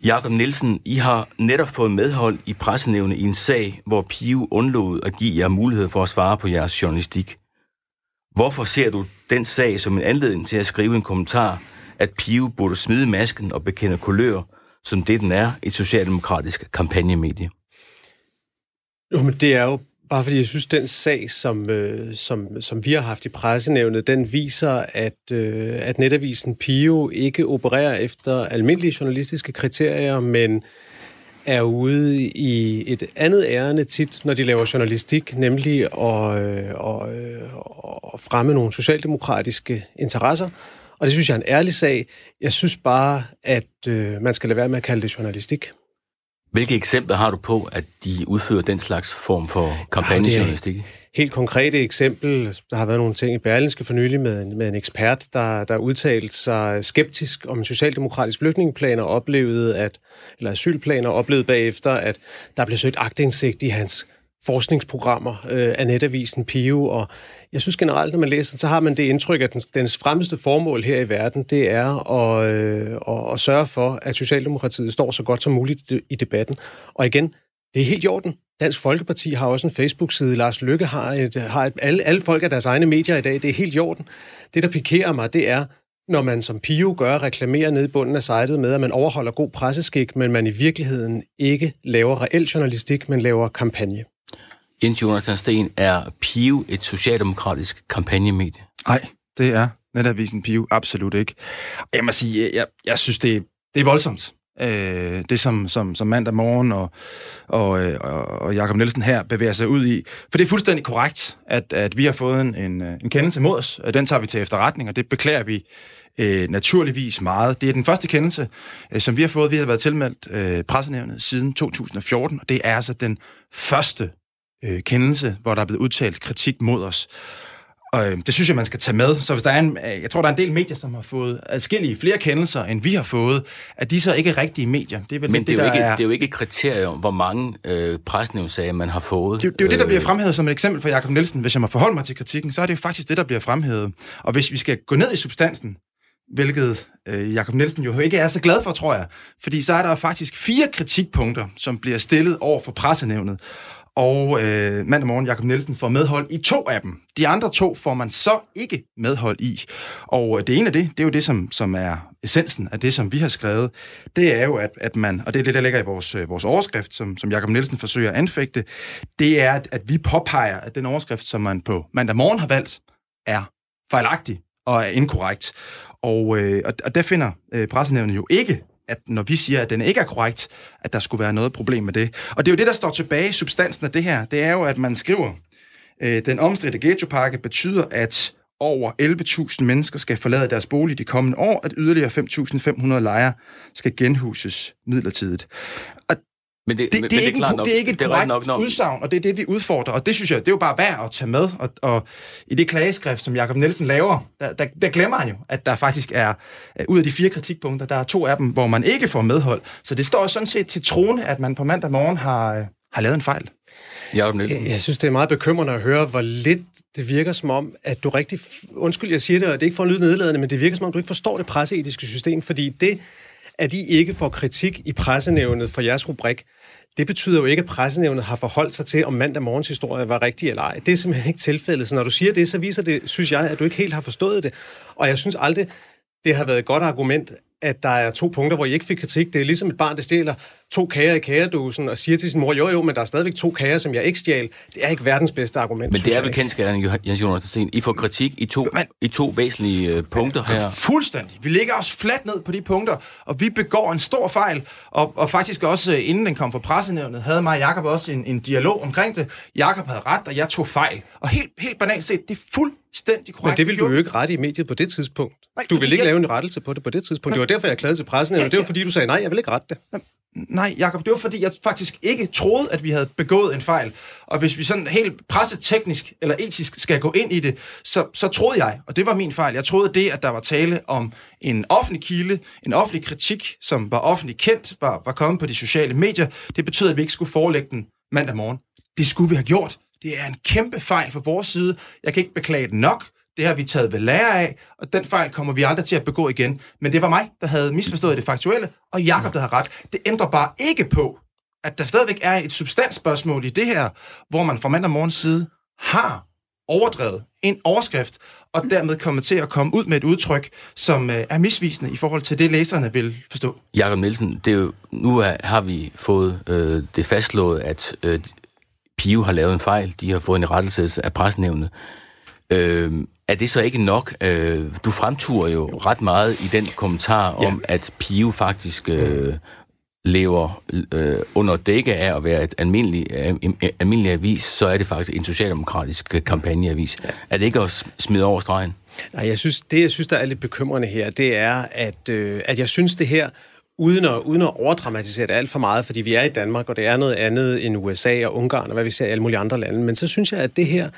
Jakob Nielsen, I har netop fået medhold i pressenævnet i en sag, hvor Pio undlod at give jer mulighed for at svare på jeres journalistik. Hvorfor ser du den sag som en anledning til at skrive en kommentar, at Pio burde smide masken og bekende kulør, som det den er, et socialdemokratisk kampagnemedie? Jo, men det er jo bare fordi, jeg synes, den sag, som, øh, som, som vi har haft i pressenævnet, den viser, at, øh, at netavisen Pio ikke opererer efter almindelige journalistiske kriterier, men er ude i et andet ærende tit, når de laver journalistik, nemlig at, øh, at, øh, at fremme nogle socialdemokratiske interesser. Og det synes jeg er en ærlig sag. Jeg synes bare, at øh, man skal lade være med at kalde det journalistik. Hvilke eksempler har du på, at de udfører den slags form for kampagnejournalistik? Helt konkrete eksempel, der har været nogle ting i Berlinske for nylig med, en- med en ekspert, der, der udtalte sig skeptisk om socialdemokratisk flygtningeplan og oplevede, at, eller asylplaner, oplevede bagefter, at der blev søgt agtindsigt i hans forskningsprogrammer øh, af netavisen Pio, og jeg synes generelt, når man læser den, så har man det indtryk, at dens, dens fremmeste formål her i verden, det er at, øh, at, at sørge for, at Socialdemokratiet står så godt som muligt i- debatten. Og igen, det er helt i orden. Dansk Folkeparti har også en Facebook-side. Lars Lykke har et, har et alle, alle folk er deres egne medier i dag. Det er helt i orden. Det, der pikerer mig, det er, når man som Pio gør, reklamerer ned i bunden af sitet med, at man overholder god presseskik, men man i virkeligheden ikke laver reel journalistik, men laver kampagne. Jens Jonathan Sten, er Pio et socialdemokratisk kampagnemedie? Nej, det er netavisen Pio absolut ikke. Jeg må sige, jeg, jeg synes, det, det er voldsomt. Øh, det som, som, som mandag morgen og, og, øh, og, og Jakob Nielsen her bevæger sig ud i. For det er fuldstændig korrekt, at, at vi har fået en, en, en kendelse mod os. Øh, den tager vi til efterretning, og det beklager vi øh, naturligvis meget. Det er den første kendelse, øh, som vi har fået. Vi har været tilmeldt øh, pressenævnet siden 2014, og det er altså den første øh, kendelse, hvor der er blevet udtalt kritik mod os. Og øh, det synes jeg, man skal tage med. Så hvis der er en, øh, jeg tror, der er en del medier, som har fået adskillige flere kendelser, end vi har fået, at de så ikke er rigtige medier. Det er vel Men det, er jo ikke, det er jo ikke et kriterium, hvor mange øh, presnævnssager man har fået. det, er det er jo det, der Øh, bliver fremhævet som et eksempel for Jakob Nielsen. Hvis jeg må forholde mig til kritikken, så er det jo faktisk det, der bliver fremhævet. Og hvis vi skal gå ned i substansen, hvilket øh, Jakob Nielsen jo ikke er så glad for, tror jeg, fordi så er der faktisk fire kritikpunkter, som bliver stillet over for pressenævnet. Og øh, mandag morgen, Jakob Nielsen får medhold i to af dem. De andre to får man så ikke medhold i. Og øh, det ene af det, det er jo det, som, som er essensen af det, som vi har skrevet. Det er jo, at, at man, og det er det, der ligger i vores, øh, vores overskrift, som, som Jakob Nielsen forsøger at anfægte, det er, at, at vi påpeger, at den overskrift, som man på mandag morgen har valgt, er fejlagtig og er inkorrekt. Og, øh, og, og der finder øh, pressenævnet jo ikke, at når vi siger, at den ikke er korrekt, at der skulle være noget problem med det. Og det er jo det, der står tilbage i substansen af det her. Det er jo, at man skriver, øh, den omstridte ghettopakke betyder, at over 11.000 mennesker skal forlade deres bolig de kommende år, at yderligere 5.500 lejere skal genhuses midlertidigt. Og men det, det, men, det, er, ikke det, er, nok, det er ikke et det korrekt nok, nok. udsagn, og det er det, vi udfordrer. Og det synes jeg, det er jo bare værd at tage med. Og, og i det klageskrift, som Jakob Nielsen laver, der, der, der glemmer han jo, at der faktisk er, ud af de fire kritikpunkter, der er to af dem, hvor man ikke får medhold. Så det står sådan set til trone, at man på mandag morgen har, har lavet en fejl. Jacob Nielsen. Jeg, jeg synes, det er meget bekymrende at høre, hvor lidt det virker som om, at du rigtig... Undskyld, jeg siger det, og det er ikke for at lyde nedladende, men det virker som om, du ikke forstår det presseetiske system, fordi det, at I ikke får kritik i pressenævnet for jeres rubrik, det betyder jo ikke, at pressenævnet har forholdt sig til, om mandag morgens historie var rigtig eller ej. Det er simpelthen ikke tilfældet. Så når du siger det, så viser det, synes jeg, at du ikke helt har forstået det. Og jeg synes aldrig, det har været et godt argument, at der er to punkter, hvor I ikke fik kritik. Det er ligesom et barn, der stjæler to kager i kagedåsen og siger til sin mor, jo jo, men der er stadigvæk to kager, som jeg ikke stjal. Det er ikke verdens bedste argument, Men det er vel kendskærning, Jens Jonas I får kritik i to, men, i to væsentlige uh, punkter her. Fuldstændig. Vi ligger os fladt ned på de punkter, og vi begår en stor fejl. Og, og faktisk også, øh, inden den kom fra pressenævnet, havde mig og Jacob også en, en dialog omkring det. Jakob havde ret, og jeg tog fejl. Og helt, helt banalt set, det er fuldstændig korrekt. Men det ville du jo ikke rette i mediet på det tidspunkt. Nej, du ville ikke jeg... lave en rettelse på det på det tidspunkt. Det var derfor, jeg klagede til pressen. Det var fordi, du sagde, nej, jeg vil ikke rette det. Nej, Jacob, det var fordi, jeg faktisk ikke troede, at vi havde begået en fejl. Og hvis vi sådan helt presseteknisk eller etisk skal gå ind i det, så, så troede jeg, og det var min fejl, jeg troede det, at der var tale om en offentlig kilde, en offentlig kritik, som var offentlig kendt, var, var kommet på de sociale medier. Det betød, at vi ikke skulle forelægge den mandag morgen. Det skulle vi have gjort. Det er en kæmpe fejl fra vores side. Jeg kan ikke beklage det nok. Det har vi taget ved lære af, og den fejl kommer vi aldrig til at begå igen. Men det var mig, der havde misforstået det faktuelle, og Jakob, der har ret. Det ændrer bare ikke på, at der stadigvæk er et substansspørgsmål i det her, hvor man fra mandag morgens side har overdrevet en overskrift, og dermed kommer til at komme ud med et udtryk, som øh, er misvisende i forhold til det, læserne vil forstå. Jakob Nielsen, det er jo, nu er, har vi fået øh, det fastslået, at øh, Pio har lavet en fejl. De har fået en rettelse af presnævnet. Øh, er det så ikke nok? Øh, du fremturer jo ret meget i den kommentar ja. om, at Pio faktisk øh, lever øh, under dække af at være et almindeligt, øh, almindelig avis, så er det faktisk en socialdemokratisk kampagneavis. Ja. Er det ikke at smide over stregen? Nej, jeg synes, det jeg synes, der er lidt bekymrende her, det er, at, øh, at jeg synes, det her uden at, uden at overdramatisere det alt for meget, fordi vi er i Danmark, og det er noget andet end USA og Ungarn, og hvad vi ser i alle mulige andre lande. Men så synes jeg, at det her,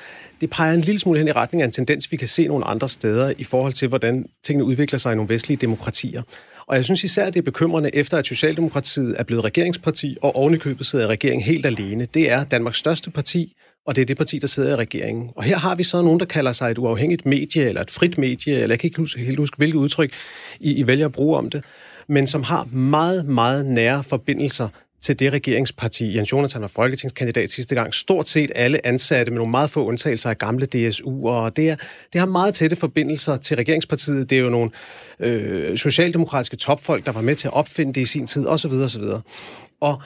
det peger en lille smule hen i retning af en tendens, vi kan se nogle andre steder i forhold til, hvordan tingene udvikler sig i nogle vestlige demokratier. Og jeg synes især, det er bekymrende, efter at Socialdemokratiet er blevet regeringsparti, og ovenikøbet sidder i regeringen helt alene. Det er Danmarks største parti, og det er det parti, der sidder i regeringen. Og her har vi så nogen, der kalder sig et uafhængigt medie, eller et frit medie, eller jeg kan ikke huske, helt huske, hvilket udtryk I, I vælger at bruge om det men som har meget, meget nære forbindelser til det regeringsparti. Jens Jonathan var folketingskandidat sidste gang. Stort set alle ansatte med nogle meget få undtagelser af gamle DSU, og det, er, det har meget tætte forbindelser til regeringspartiet. Det er jo nogle øh, socialdemokratiske topfolk, der var med til at opfinde det i sin tid, osv. osv. Og,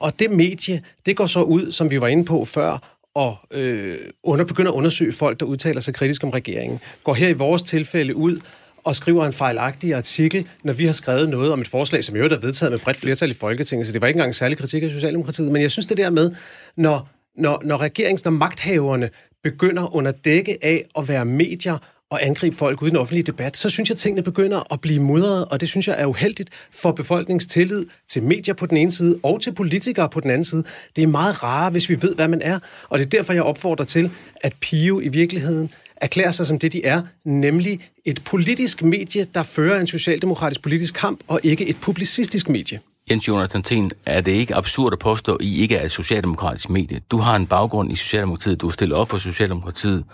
og det medie, det går så ud, som vi var inde på før, og øh, under, begynder at undersøge folk, der udtaler sig kritisk om regeringen. Går her i vores tilfælde ud og skriver en fejlagtig artikel, når vi har skrevet noget om et forslag, som jo er vedtaget med bredt flertal i Folketinget, så det var ikke engang særlig kritik af Socialdemokratiet. Men jeg synes det der med, når, når, når regerings, når magthaverne begynder under dække af at være medier og angribe folk uden offentlig debat, så synes jeg, at tingene begynder at blive mudret, og det synes jeg er uheldigt for befolkningens tillid til medier på den ene side og til politikere på den anden side. Det er meget rart, hvis vi ved, hvad man er, og det er derfor, jeg opfordrer til, at Pio i virkeligheden erklærer sig som det, de er, nemlig et politisk medie, der fører en socialdemokratisk politisk kamp, og ikke et publicistisk medie. Jens Jonathan Thien, er det ikke absurd at påstå, at I ikke er et socialdemokratisk medie? Du har en baggrund i Socialdemokratiet, du har stillet op for Socialdemokratiet,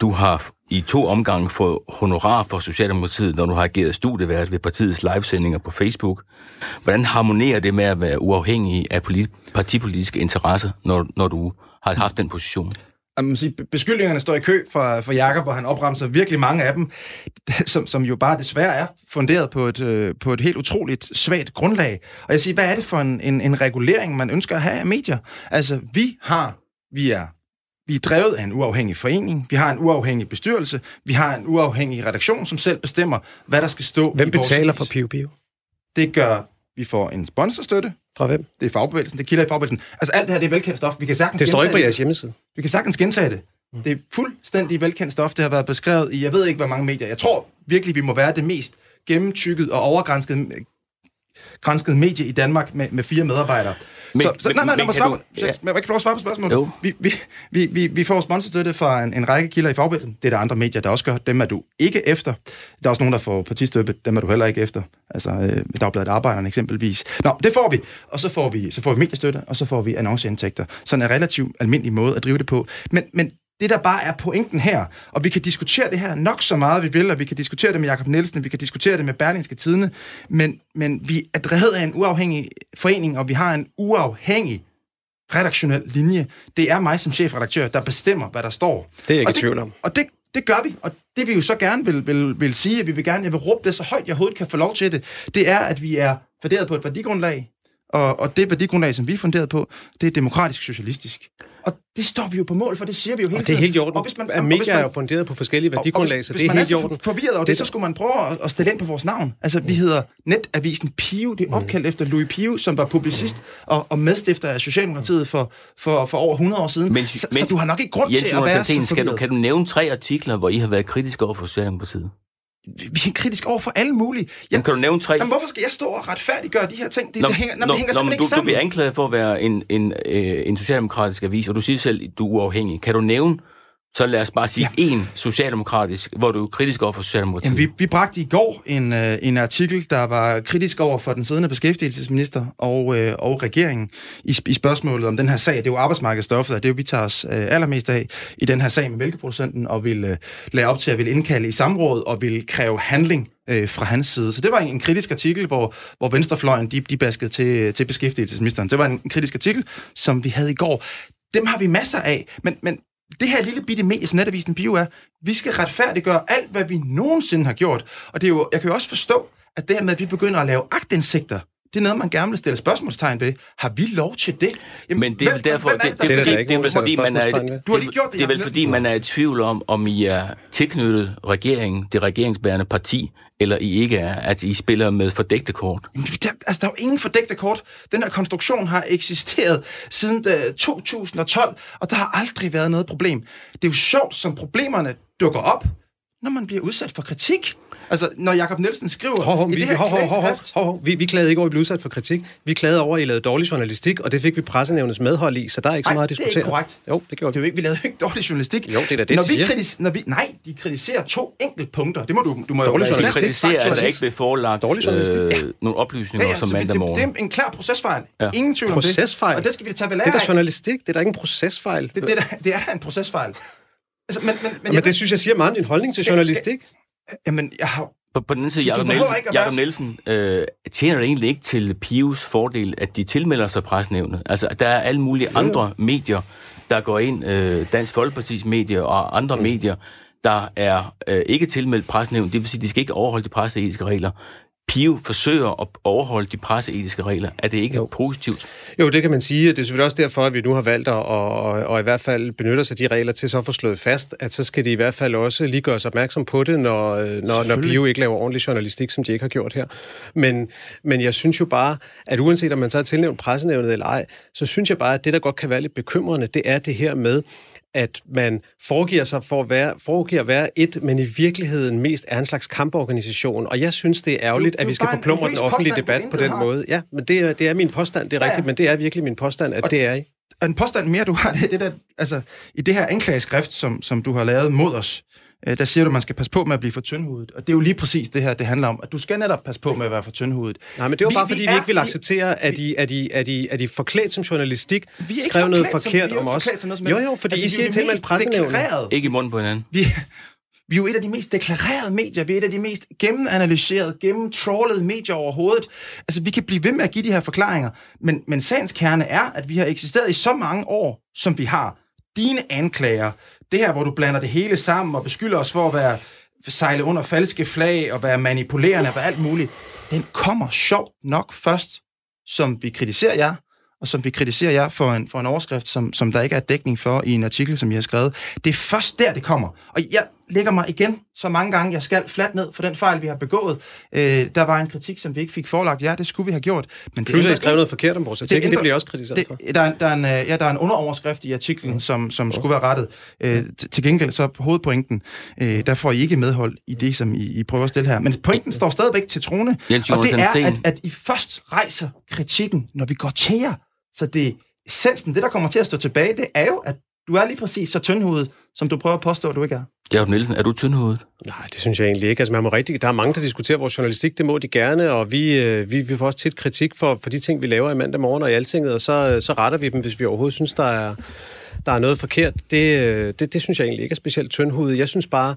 du har i to omgange fået honorar for Socialdemokratiet, når du har ageret studievært ved partiets livesendinger på Facebook. Hvordan harmonerer det med at være uafhængig af partipolitiske interesser, når, når du har haft den position? Man sige, beskyldningerne står i kø for, for Jakob, og han opremser virkelig mange af dem, som, som jo bare desværre er funderet på et, øh, på et helt utroligt svagt grundlag. Og jeg siger, hvad er det for en, en, en regulering, man ønsker at have af medier? Altså, vi har, vi er vi er drevet af en uafhængig forening, vi har en uafhængig bestyrelse, vi har en uafhængig redaktion, som selv bestemmer, hvad der skal stå Hvem betaler for Pio Pio? Det gør, vi får en sponsorstøtte, fra hvem? Det er fagbevægelsen, det kilder i fagbevægelsen. Altså alt det her, det er velkendt stof. Vi kan sagtens det står ikke på jeres hjemmeside. Vi kan sagtens gentage det. Mm. Det er fuldstændig velkendt stof. Det har været beskrevet i, jeg ved ikke, hvor mange medier. Jeg tror virkelig, vi må være det mest gennemtykket og overgrænset gransket medie i Danmark med, med fire medarbejdere. Men- så, så, nej, nej, men lad mig svare du- ja. men jeg kan få lov at svare på spørgsmålet. Jo. Vi, vi, vi, vi, vi får sponsorstøtte fra en, en række kilder i fagbilledet. Det er der andre medier, der også gør. Dem er du ikke efter. Der er også nogen, der får partistøtte. Dem er du heller ikke efter. Altså øh, Dagbladet Arbejderne eksempelvis. Nå, det får vi. Og så får vi, så får vi mediestøtte, og så får vi annonceindtægter. Sådan en relativt almindelig måde at drive det på. Men, men det, der bare er pointen her, og vi kan diskutere det her nok så meget, vi vil, og vi kan diskutere det med Jakob Nielsen, vi kan diskutere det med Berlingske Tidene, men, men vi er drevet af en uafhængig forening, og vi har en uafhængig redaktionel linje. Det er mig som chefredaktør, der bestemmer, hvad der står. Det er jeg ikke i tvivl om. Og det, det gør vi, og det vi jo så gerne vil, vil, vil sige, at vi vil gerne, jeg vil råbe det så højt, jeg overhovedet kan få lov til det, det er, at vi er funderet på et værdigrundlag, og, og det værdigrundlag, som vi er funderet på, det er demokratisk socialistisk. Og det står vi jo på mål for, det siger vi jo hele Og det er tiden. helt i orden. Og hvis man, at og hvis man- er jo funderet på forskellige og- og værdigrundlag, hvis, så hvis det er man helt i er orden. så forvirret over det, Det er så skulle man prøve at, at stille ind på vores navn. Altså, vi hedder Netavisen Pio. Det er opkaldt efter Louis Pio, som var publicist og, og medstifter af Socialdemokratiet for, for, for over 100 år siden. Men- så, men- så du har nok ikke grund Jens til at være så skal du, forvirret. kan du nævne tre artikler, hvor I har været kritiske over for Socialdemokratiet? Vi er kritisk over for alle mulige. Jamen, kan du nævne tre? Jamen, hvorfor skal jeg stå og retfærdiggøre de her ting? Det, Nå, det hænger, nå, nå, det hænger nå, simpelthen du, ikke sammen. du bliver anklaget for at være en, en, øh, en socialdemokratisk avis, og du siger selv, at du er uafhængig. Kan du nævne, så lad os bare sige én socialdemokratisk, hvor du er kritisk over for Socialdemokratiet? Jamen, vi, vi bragte i går en, øh, en artikel, der var kritisk over for den siddende beskæftigelsesminister og, øh, og regeringen i, i spørgsmålet om den her sag. Det er jo arbejdsmarkedsstoffet, og det er jo, vi tager os øh, allermest af i den her sag med mælkeproducenten, og vil øh, lade op til at vil indkalde i samråd og vil kræve handling øh, fra hans side. Så det var en, en kritisk artikel, hvor, hvor Venstrefløjen de, de baskede til, til beskæftigelsesministeren. Det var en, en kritisk artikel, som vi havde i går. Dem har vi masser af, men, men det her lille bitte medie, som netavisen Bio er, vi skal retfærdiggøre alt, hvad vi nogensinde har gjort. Og det er jo, jeg kan jo også forstå, at det her med, at vi begynder at lave agtindsigter, det er noget, man gerne vil stille spørgsmålstegn ved. Har vi lov til det? Jamen, Men det er vel derfor, hvem det, er det, Det det er der fordi, man er, ved. Du har lige gjort det, det er vel fordi, man er i tvivl om, om I er tilknyttet regeringen, det regeringsbærende parti, eller I ikke er, at I spiller med fordækte kort. Jamen, Der, altså, der er jo ingen fordækte kort. Den her konstruktion har eksisteret siden øh, 2012, og der har aldrig været noget problem. Det er jo sjovt, som problemerne dukker op, når man bliver udsat for kritik. Altså, når Jakob Nielsen skriver Hov, hov, i vi, det her hov, hov, knæskrift... hov, hov. Vi, vi klagede ikke over, at vi blev udsat for kritik. Vi klagede over, at I lavede dårlig journalistik, og det fik vi pressenævnets medhold i, så der er ikke så Ej, meget at det er diskutere. ikke korrekt. Jo, det gjorde Det er vi. jo ikke, vi lavede jo ikke dårlig journalistik. Jo, det er da det, når de vi siger. kritis, når vi, Nej, de kritiserer to enkelte punkter. Det må du, du må jo Dårlig Jeg til. kritiserer, at der ikke blev forelagt Dårlig journalistik. øh, nogle oplysninger Ja, ja, som så vi- mandag det, morgen. det er en klar procesfejl. Ja. Ingen tvivl om det. Procesfejl? Og det skal vi tage ved Det er da journalistik, det er da ikke en procesfejl. Det, det, er det er da en procesfejl. Altså, men, men, men, Men det synes jeg siger meget om din holdning til journalistik. Jamen, jeg har... På, på den anden side, Jacob Nielsen, at Jacob Nielsen øh, tjener det egentlig ikke til Pius fordel, at de tilmelder sig presnævnet. Altså, der er alle mulige andre medier, der går ind, øh, Dansk Folkepartis medier og andre mm. medier, der er øh, ikke tilmeldt presnævnet. Det vil sige, de skal ikke overholde de presseetiske regler. Pio forsøger at overholde de presseetiske regler. Er det ikke jo. positivt? Jo, det kan man sige. Det er selvfølgelig også derfor, at vi nu har valgt at og, og i hvert fald benytte os af de regler til så at få slået fast, at så skal de i hvert fald også lige gøre os opmærksom på det, når, øh, når, når Bio ikke laver ordentlig journalistik, som de ikke har gjort her. Men, men jeg synes jo bare, at uanset om man så har tilnævnt pressenævnet eller ej, så synes jeg bare, at det, der godt kan være lidt bekymrende, det er det her med, at man foregiver sig for at være, foregiver at være et, men i virkeligheden mest er en slags kamporganisation. Og jeg synes, det er ærgerligt, Du- at du vi er skal forplumre den offentlige debat på den har. måde. Ja, men det er, det er min påstand, det er Ja, ja. rigtigt, men det er virkelig min påstand, at det er I. En påstand mere, du har, det er det der, altså, i det her anklageskrift, som, som du har lavet mod os, øh, der siger du, at man skal passe på med at blive for tyndhudet. Og det er jo lige præcis det her, det handler om. At du skal netop passe på med at være for tyndhudet. Nej, men det var Vi- bare, vi fordi vi, er- ikke vil vi- acceptere, at I, at I, at I, at I forklædt som journalistik Vi er skrev noget som- forkert vi er jo om os. som noget som Jo, jo, fordi Altså, I vi er siger jo til, mest pressenævnet. Ikke i munden på hinanden. Vi, vi er jo et af de mest deklarerede medier. Vi er et af de mest gennemanalyserede, gennemtrawlede medier overhovedet. Altså, vi kan blive ved med at give de her forklaringer, men, men sagens kerne er, at vi har eksisteret i så mange år, som vi har. Dine anklager, det her, hvor du blander det hele sammen og beskylder os for at være sejle under falske flag og være manipulerende og alt muligt, den kommer sjovt nok først, som vi kritiserer jer, og som vi kritiserer jer for en, for en overskrift, som, som der ikke er dækning for i en artikel, som I har skrevet. Det er først der, det kommer. Og jeg, lægger mig igen så mange gange, jeg skal fladt ned for den fejl, vi har begået. Øh, der var en kritik, som vi ikke fik forelagt. Ja, det skulle vi have gjort. Men det Plus, at I skrev noget forkert om vores artikel, det, ændrer, det bliver også kritiseret for. Der er, der, er en, øh, ja, der er en underoverskrift i artiklen, mm. som, som skulle være rettet. Øh, til gengæld så på hovedpointen, øh, der får I ikke medhold i det, som I, I prøver at stille her. Men pointen står stadigvæk til trone, og det er, at, at I først rejser kritikken, når vi går til jer. Så det essensen, det der kommer til at stå tilbage, det er jo, at du er lige præcis så tyndhovedet, som du prøver at påstå, at du ikke er. Jacob Nielsen, er du tyndhovedet? Nej, det synes jeg egentlig ikke. Altså, man må rigtig, der er mange, der diskuterer vores journalistik, det må de gerne, og vi, øh, vi, vi får også tit kritik for, for de ting, vi laver i mandag morgen og i altinget, og så, så retter vi dem, hvis vi overhovedet synes, der er, der er noget forkert. Det, øh, det, det synes jeg egentlig ikke er specielt tyndhovedet. Jeg synes bare,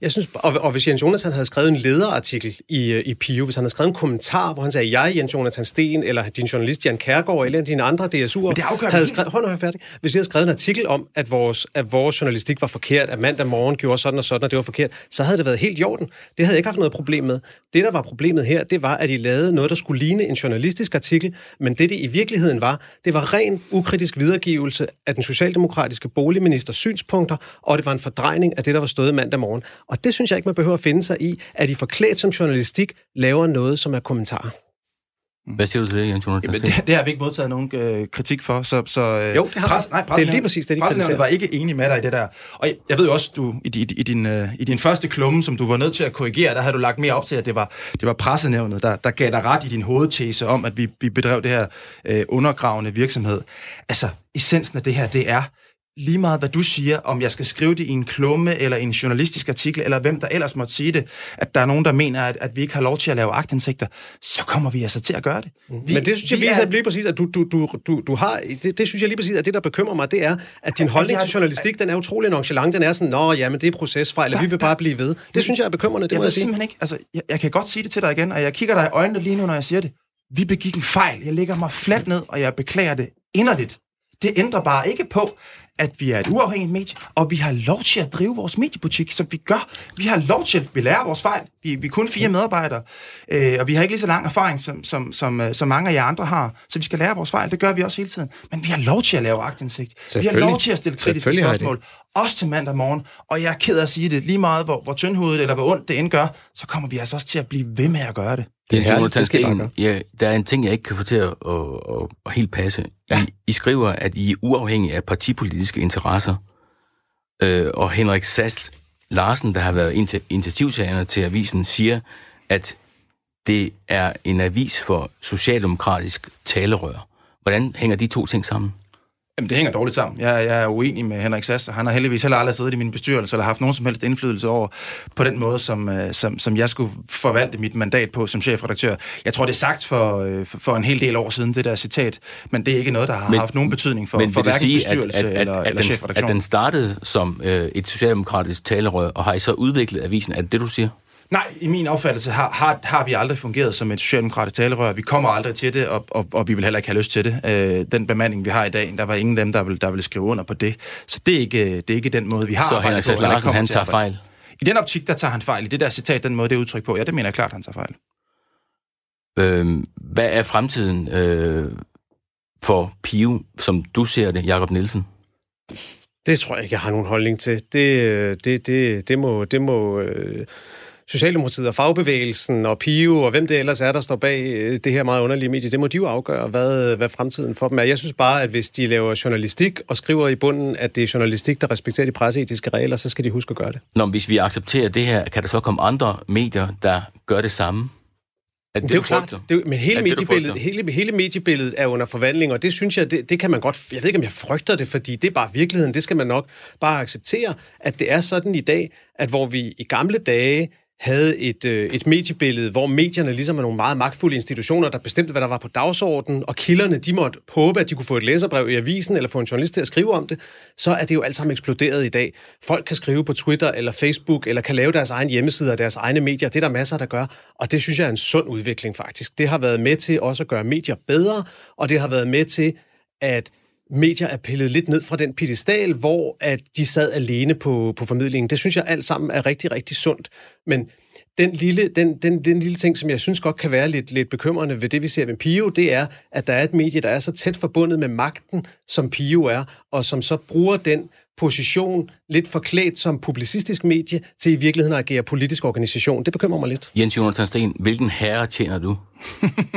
jeg synes, og, og hvis Jens Jonathan havde skrevet en lederartikel i, øh, i Pio, hvis han havde skrevet en kommentar, hvor han sagde, jeg, Jens Jonathan Sten, eller din journalist Jan Kærgaard, eller en af dine andre DSU'er, havde skrevet, hold færdig. Hvis jeg havde skrevet en artikel om, at vores, at vores journalistik var forkert, at mandag morgen gjorde sådan og sådan, og det var forkert, så havde det været helt i orden. Det havde jeg ikke haft noget problem med. Det, der var problemet her, det var, at I lavede noget, der skulle ligne en journalistisk artikel, men det, det i virkeligheden var, det var ren ukritisk videregivelse af den socialdemokratiske boligministers synspunkter, og det var en fordrejning af det, der var stået mandag morgen. Og det synes jeg ikke, man behøver at finde sig i, at I forklædt som journalistik laver noget, som er kommentarer. Hvad siger du til det, Jens? Jamen, det, det har vi ikke modtaget nogen øh, kritik for. Så, så, øh, jo, det har pres, nej, det er lige præcis det, de kritiserer. var ikke enig med dig i det der. Og jeg, jeg ved jo også, du i, i, i, din, øh, i din første klumme, som du var nødt til at korrigere, der havde du lagt mere op til, at det var, det var pressenævnet, der, der gav dig ret i din hovedtese om, at vi, vi bedrev det her øh, undergravende virksomhed. Altså, essensen af det her, det er, lige meget hvad du siger, om jeg skal skrive det i en klumme, eller en journalistisk artikel, eller hvem der ellers måtte sige det, at der er nogen, der mener, at, at vi ikke har lov til at lave agtindsigter, så kommer vi altså til at gøre det. Mm. Vi, Men det synes jeg viser er... lige præcis, at du, du, du, du, du har, det, det synes jeg lige præcis, at det, der bekymrer mig, det er, at din holdning har, til journalistik, den er utrolig nonchalant, den er sådan, nå, ja, men det er procesfejl, og vi vil bare blive ved. Det synes jeg er bekymrende, det jeg må jeg sige. simpelthen ikke, altså, jeg, jeg kan godt sige det til dig igen, og jeg kigger dig i øjnene lige nu, når jeg siger det. Vi begik en fejl. Jeg lægger mig fladt ned, og jeg beklager det inderligt. Det ændrer bare ikke på, at vi er et uafhængigt medie, og vi har lov til at drive vores mediebutik, som vi gør. Vi har lov til, at vi lærer vores fejl. Vi, vi er kun fire medarbejdere, øh, og vi har ikke lige så lang erfaring, som, som, som, øh, som mange af jer andre har. Så vi skal lære vores fejl. Det gør vi også hele tiden. Men vi har lov til at lave agtindsigt. Vi har lov til at stille kritiske spørgsmål. Også til mandag morgen. Og jeg er ked af at sige det. Lige meget, hvor, hvor tyndhovedet eller hvor ondt det end gør, så kommer vi altså også til at blive ved med at gøre det. Det er herligt, det skal en, ja, der er en ting, jeg ikke kan få til at, at, at, at helt passe. Ja. I, I skriver, at I er uafhængige af politiske interesser. Øh, og Henrik Sast Larsen, der har været initiativtagerne til avisen, siger, at det er en avis for socialdemokratisk talerør. Hvordan hænger de to ting sammen? Jamen, det hænger dårligt sammen. Jeg, jeg er uenig med Henrik Sass, og han har heldigvis heller aldrig siddet i min bestyrelse eller haft nogen som helst indflydelse over på den måde, som, øh, som, som jeg skulle forvalte mit mandat på som chefredaktør. Jeg tror, det er sagt for, øh, for en hel del år siden, det der citat, men det er ikke noget, der har men, haft nogen betydning for, men for hverken sige, bestyrelse at, at, eller, at, eller den, chefredaktion. At den startede som øh, et socialdemokratisk talerør, og har I så udviklet avisen? Er det det, du siger? Nej, i min opfattelse har, har, har vi aldrig fungeret som et socialdemokratisk talerør. Vi kommer aldrig til det, og, og, og vi vil heller ikke have lyst til det. Øh, den bemanding, vi har i dag, der var ingen af dem, der vil, der vil skrive under på det. Så det er ikke, det er ikke den måde, vi har Så Henrik Sass Larsen, han tager fejl? I den optik, der tager han fejl. I det der citat, den måde, det er udtryk på, ja, det mener jeg klart, han tager fejl. Øh, hvad er fremtiden øh, for Pio, som du ser det, Jakob Nielsen? Det tror jeg ikke, jeg har nogen holdning til. Det, øh, det, det, det må... Det må øh Socialdemokratiet og fagbevægelsen og PIO og hvem det ellers er, der står bag øh, det her meget underlige medie, det må de jo afgøre, hvad, hvad fremtiden for dem er. Jeg synes bare, at hvis de laver journalistik og skriver i bunden, at det er journalistik, der respekterer de presseetiske regler, så skal de huske at gøre det. Nå, hvis vi accepterer det her, kan der så komme andre medier, der gør det samme? Er det, det er jo klart, det er, men hele, mediebilledet, hele, hele mediebilledet er under forvandling, og det synes jeg, det, det kan man godt, jeg ved ikke, om jeg frygter det, fordi det er bare virkeligheden, det skal man nok bare acceptere, at det er sådan i dag, at hvor vi i gamle dage havde et, øh, et mediebillede, hvor medierne ligesom er nogle meget magtfulde institutioner, der bestemte, hvad der var på dagsordenen, og kilderne, de måtte håbe, at de kunne få et læserbrev i avisen, eller få en journalist til at skrive om det, så er det jo alt sammen eksploderet i dag. Folk kan skrive på Twitter eller Facebook, eller kan lave deres egen hjemmeside og deres egne medier. Det er der masser, der gør, og det synes jeg er en sund udvikling faktisk. Det har været med til også at gøre medier bedre, og det har været med til, at medier er pillet lidt ned fra den pedestal, hvor at de sad alene på, på formidlingen. Det synes jeg alt sammen er rigtig, rigtig sundt. Men den lille, den, den, den lille ting, som jeg synes godt kan være lidt, lidt bekymrende ved det, vi ser med Pio, det er, at der er et medie, der er så tæt forbundet med magten, som Pio er, og som så bruger den position, lidt forklædt som publicistisk medie, til i virkeligheden at agere politisk organisation. Det bekymrer mig lidt. Jens Jonathan Sten, hvilken herre tjener du?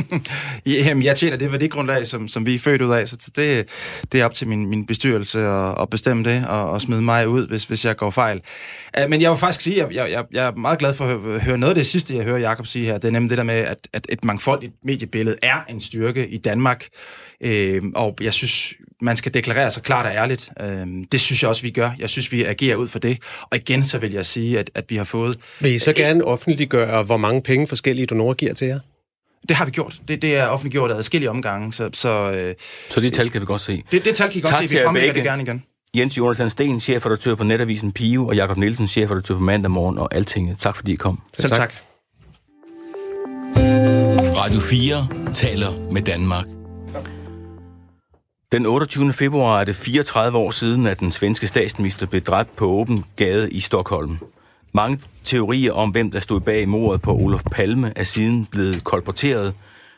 Jamen, jeg tjener det værdigrundlag, som, som vi er født ud af, så det, det er op til min, min bestyrelse at, at bestemme det og, og smide mig ud, hvis, hvis jeg går fejl. Uh, men jeg vil faktisk sige, at jeg, jeg, jeg er meget glad for at høre, høre noget af det sidste, jeg hører Jacob sige her. Det er nemlig det der med, at, at et mangfoldigt mediebillede er en styrke i Danmark. Uh, og jeg synes, man skal deklarere sig klart og ærligt. Uh, det synes jeg også, vi gør. Jeg synes, vi agerer ud for det. Og igen, så vil jeg sige, at, at vi har fået... Vil I så gerne offentliggøre, hvor mange penge forskellige donorer giver til jer? Det har vi gjort. Det, det er offentliggjort af adskillige omgange, så... Så, øh, så det tal kan vi godt se. Det, det tal kan I godt tak se. Vi fremlægger det gerne igen. Jens Jonathan Sten, chefredaktør på Netavisen Pio, og Jakob Nielsen, chefredaktør på Mandag Morgen og Altinget. Tak fordi I kom. Selv tak. tak. Radio 4 taler med Danmark. Den 28. februar er det 34 år siden, at den svenske statsminister blev dræbt på åben gade i Stockholm. Mange teorier om, hvem der stod bag mordet på Olof Palme, er siden blevet kolporteret,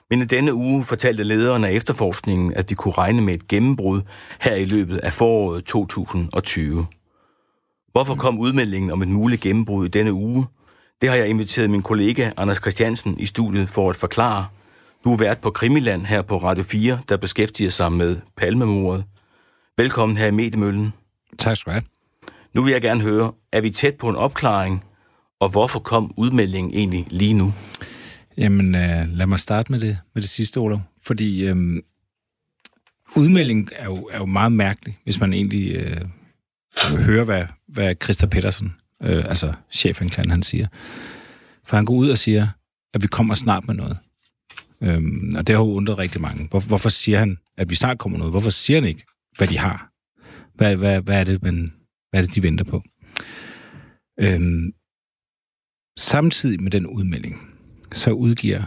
men i denne uge fortalte lederen af efterforskningen, at de kunne regne med et gennembrud her i løbet af foråret 2020. Hvorfor kom udmeldingen om et muligt gennembrud i denne uge? Det har jeg inviteret min kollega Anders Christiansen i studiet for at forklare. Du er vært på Krimiland her på Radio 4, der beskæftiger sig med palmemordet. Velkommen her i Mediemøllen. Tak skal du have. Nu vil jeg gerne høre, er vi tæt på en opklaring, og hvorfor kom udmeldingen egentlig lige nu? Jamen, øh, lad mig starte med det, med det sidste, Olof. Fordi øh, udmeldingen er jo, er jo meget mærkelig, hvis man egentlig øh, hører, hvad, hvad Christa Pedersen, øh, altså chefanklageren, han siger. For han går ud og siger, at vi kommer snart med noget. Øhm, og det har jo undret rigtig mange. Hvor, hvorfor siger han, at vi snart kommer noget? Hvorfor siger han ikke, hvad de har? Hvad, hvad, hvad, er, det, man, hvad er det, de venter på? Øhm, samtidig med den udmelding, så udgiver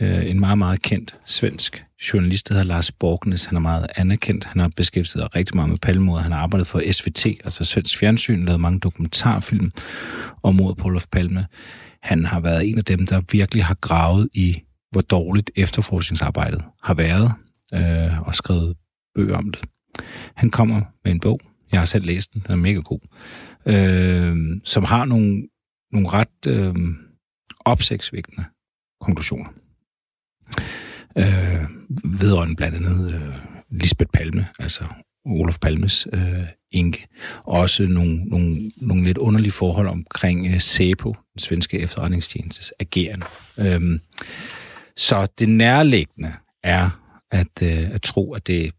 øh, en meget, meget kendt svensk journalist, der hedder Lars Borgnes. Han er meget anerkendt. Han har beskæftiget sig rigtig meget med palmemord. Han har arbejdet for SVT, altså Svensk Fjernsyn, lavet mange dokumentarfilm om mordet på Olof Palme. Han har været en af dem, der virkelig har gravet i, hvor dårligt efterforskningsarbejdet har været, øh, og skrevet bøger om det. Han kommer med en bog. Jeg har selv læst den. Den er mega god. Øh, som har nogle, nogle ret øh, opsigtsvægtende konklusioner. Øh, vedrørende blandt andet øh, Lisbeth Palme, altså Olof Palmes øh, enke. Også nogle, nogle, nogle lidt underlige forhold omkring øh, SEPO, den svenske efterretningstjenestes agerende. Øh, så det nærliggende er at, øh, at tro, at det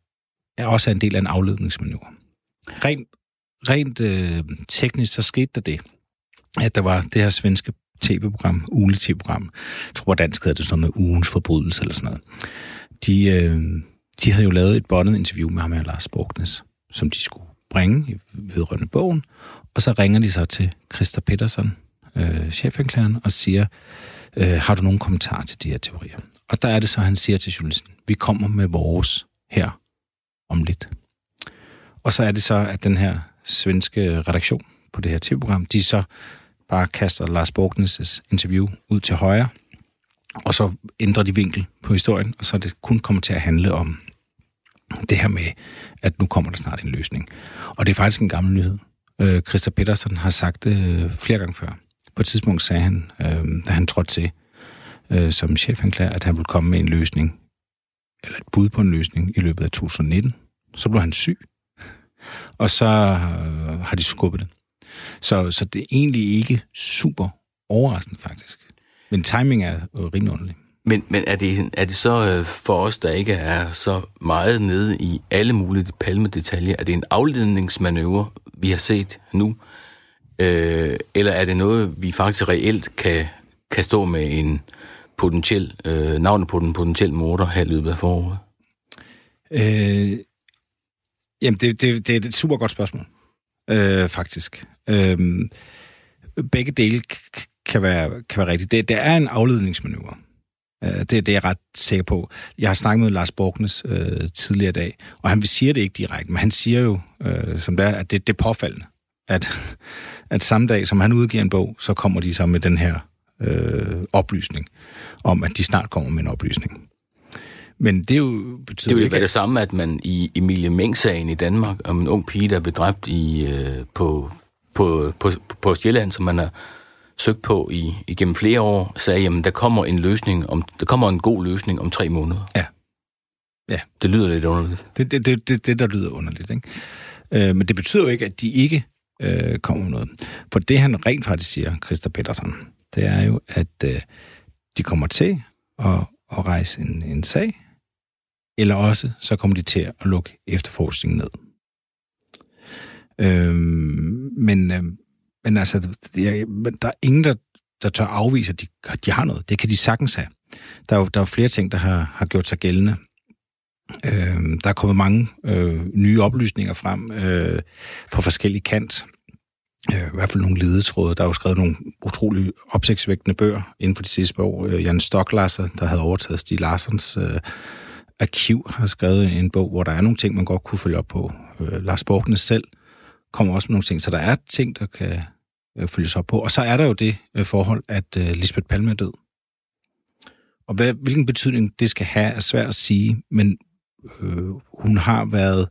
er også en del af en afledningsmanøvre. Rent, rent øh, teknisk så skete der det, at der var det her svenske tv-program, ugenligt tv-program. Jeg tror på dansk hedder det sådan med ugens forbrydelse eller sådan noget. De, øh, de havde jo lavet et bondet interview med ham og Lars Borgnes, som de skulle bringe vedrørende bogen, og så ringer de så til Christa Petersen, øh, chefanklageren, og siger, øh, har du nogen kommentar til de her teorier? Og der er det så, han siger til journalisten, vi kommer med vores her om lidt. Og så er det så, at den her svenske redaktion på det her tv-program, de så bare kaster Lars Borgnes' interview ud til højre, og så ændrer de vinkel på historien, og så er det kun kommer til at handle om det her med, at nu kommer der snart en løsning. Og det er faktisk en gammel nyhed. Øh, Christa Petersen har sagt det øh, flere gange før. På et tidspunkt sagde han, øh, da han trådte til øh, som chefanklager, at han ville komme med en løsning, eller et bud på en løsning i løbet af 2019. Så blev han syg, og så øh, har de skubbet det. Så, så det er egentlig ikke super overraskende, faktisk. Men timing er rimelig underlig. Men, men er, det, er det så øh, for os, der ikke er så meget nede i alle mulige palmedetaljer, er det en afledningsmanøvre, vi har set nu? Øh, eller er det noget, vi faktisk reelt kan, kan stå med en potentiel, øh, navnet på den potentielle morder her i løbet af foråret? Øh, jamen, det, det, det er et super godt spørgsmål, øh, faktisk. Øh, begge dele kan være, kan være rigtigt. Det, det er en afledningsmanøvre. Øh, det, det er jeg ret sikker på. Jeg har snakket med Lars Borgnes øh, tidligere i dag, og han siger det ikke direkte, men han siger jo, øh, som det er, at det, det er påfaldende, at, at samme dag, som han udgiver en bog, så kommer de så med den her øh, oplysning om, at de snart kommer med en oplysning. Men det er jo betyder Det vil ikke, være det samme, at man i Emilie Meng-sagen i Danmark, om en ung pige, der blev dræbt i, øh, på, på, på, på Sjælland, som man har søgt på i, igennem flere år, sagde, jamen der kommer en løsning, om, der kommer en god løsning om tre måneder. Ja. Ja. Det lyder lidt underligt. Det er det, det, det, det, der lyder underligt. Ikke? Øh, men det betyder jo ikke, at de ikke øh, kommer noget. For det, han rent faktisk siger, Christa Petersen, det er jo, at øh, de kommer til at, at rejse en, en sag, eller også så kommer de til at lukke efterforskningen ned. Øh, men, øh, men altså, jeg, men der er ingen, der, der tør afvise, at de, de har noget. Det kan de sagtens have. Der er jo der er flere ting, der har, har gjort sig gældende. Øh, der er kommet mange øh, nye oplysninger frem øh, på forskellige kant. Øh, I hvert fald nogle ledetråde. Der er jo skrevet nogle utrolig opsigtsvægtende bøger inden for de sidste år. Øh, Jan Stoklasser, der havde overtaget Stig Larsens øh, arkiv, har skrevet en bog, hvor der er nogle ting, man godt kunne følge op på. Øh, Lars Borgnes selv kommer også med nogle ting, så der er ting, der kan øh, følges op på. Og så er der jo det øh, forhold, at øh, Lisbeth Palme er død. Og hvad, hvilken betydning det skal have, er svært at sige, men øh, hun har været...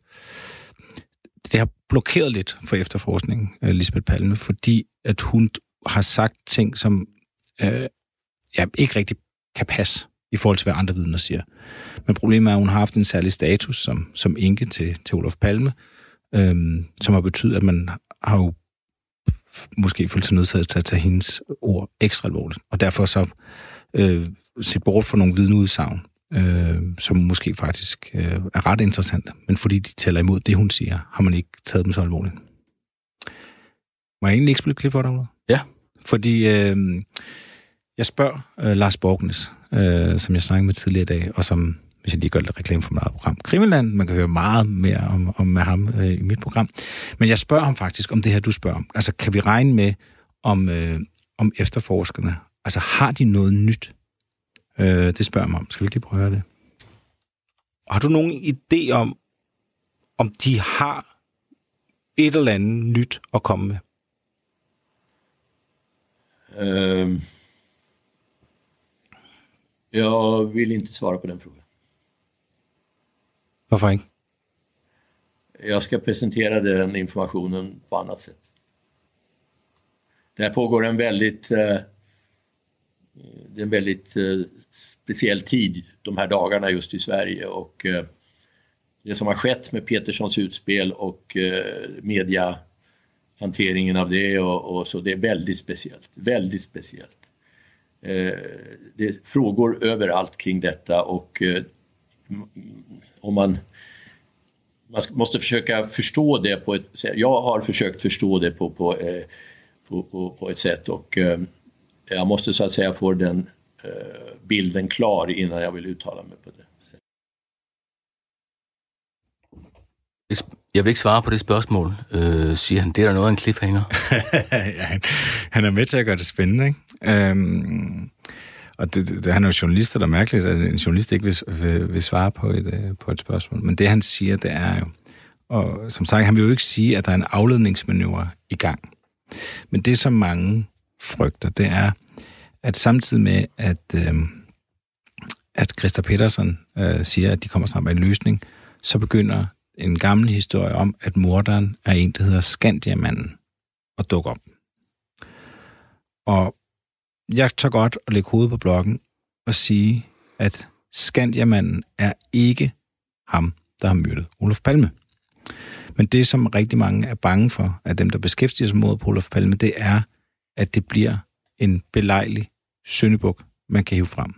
Det har blokeret lidt for efterforskningen, øh, Lisbeth Palme, fordi at hun har sagt ting, som øh, ja, ikke rigtig kan passe i forhold til, hvad andre vidner siger. Men problemet er, at hun har haft en særlig status som, som enke til, til Olof Palme, øhm, som har betydet, at man har jo måske følt sig nødsaget til at tage hendes ord ekstra alvorligt. Og derfor så øh, set bort for nogle vidneudsagn, øh, som måske faktisk øh, er ret interessante, men fordi de tæller imod det, hun siger, har man ikke taget dem så alvorligt. Må jeg egentlig ikke spille klip for dig, Ulla? Ja. Fordi øh, jeg spørger øh, Lars Borgnes, øh, som jeg snakkede med tidligere i dag, og som, hvis jeg lige gør lidt reklame for mit eget program, Krimiland, man kan høre meget mere om, om med ham øh, i mit program. Men jeg spørger ham faktisk om det her, du spørger om. Altså, kan vi regne med, om, øh, om efterforskerne, altså har de noget nyt? Øh, det spørger mig om. Skal vi ikke lige prøve at høre det? Har du nogen idé om, om de har et eller andet nyt at komme med? Ehm, jag vill inte svara på den frågan. Hvorfor ikke? Jag ska presentera den informationen på annat sätt. Det här pågår en väldigt, eh, det är en väldigt eh, speciell tid de här dagarna just i Sverige och eh, det som har skett med Peterssons utspel och media mediahanteringen av det och, och så, det är väldigt speciellt. Väldigt speciellt. Eh, det är frågor överallt kring detta och eh, om man man måste försöka förstå det på ett sätt. Jag har försökt förstå det på, på, eh, på, på, på ett sätt och eh, jag måste så att säga få den eh, bilden klar innan jag vill uttala mig på det. Jeg vil ikke svare på det spørgsmål, øh, siger han. Det er der noget af en cliffhanger. ja, han, han er med til at gøre det spændende, ikke? Øhm, og det, det, han er jo journalist, og det er mærkeligt, at en journalist ikke vil, vil, vil svare på et, øh, på et spørgsmål. Men det, han siger, det er jo... Og som sagt, han vil jo ikke sige, at der er en afledningsmanøvre i gang. Men det, som mange frygter, det er, at samtidig med, at, øh, at Christa Petersen øh, siger, at de kommer sammen med en løsning, så begynder en gammel historie om, at morderen er en, der hedder Skandiamanden, og dukker op. Og jeg tager godt at lægge hovedet på blokken og sige, at Skandiamanden er ikke ham, der har myrdet Olof Palme. Men det, som rigtig mange er bange for, af dem, der beskæftiger sig mod på Olof Palme, det er, at det bliver en belejlig søndebuk, man kan hive frem.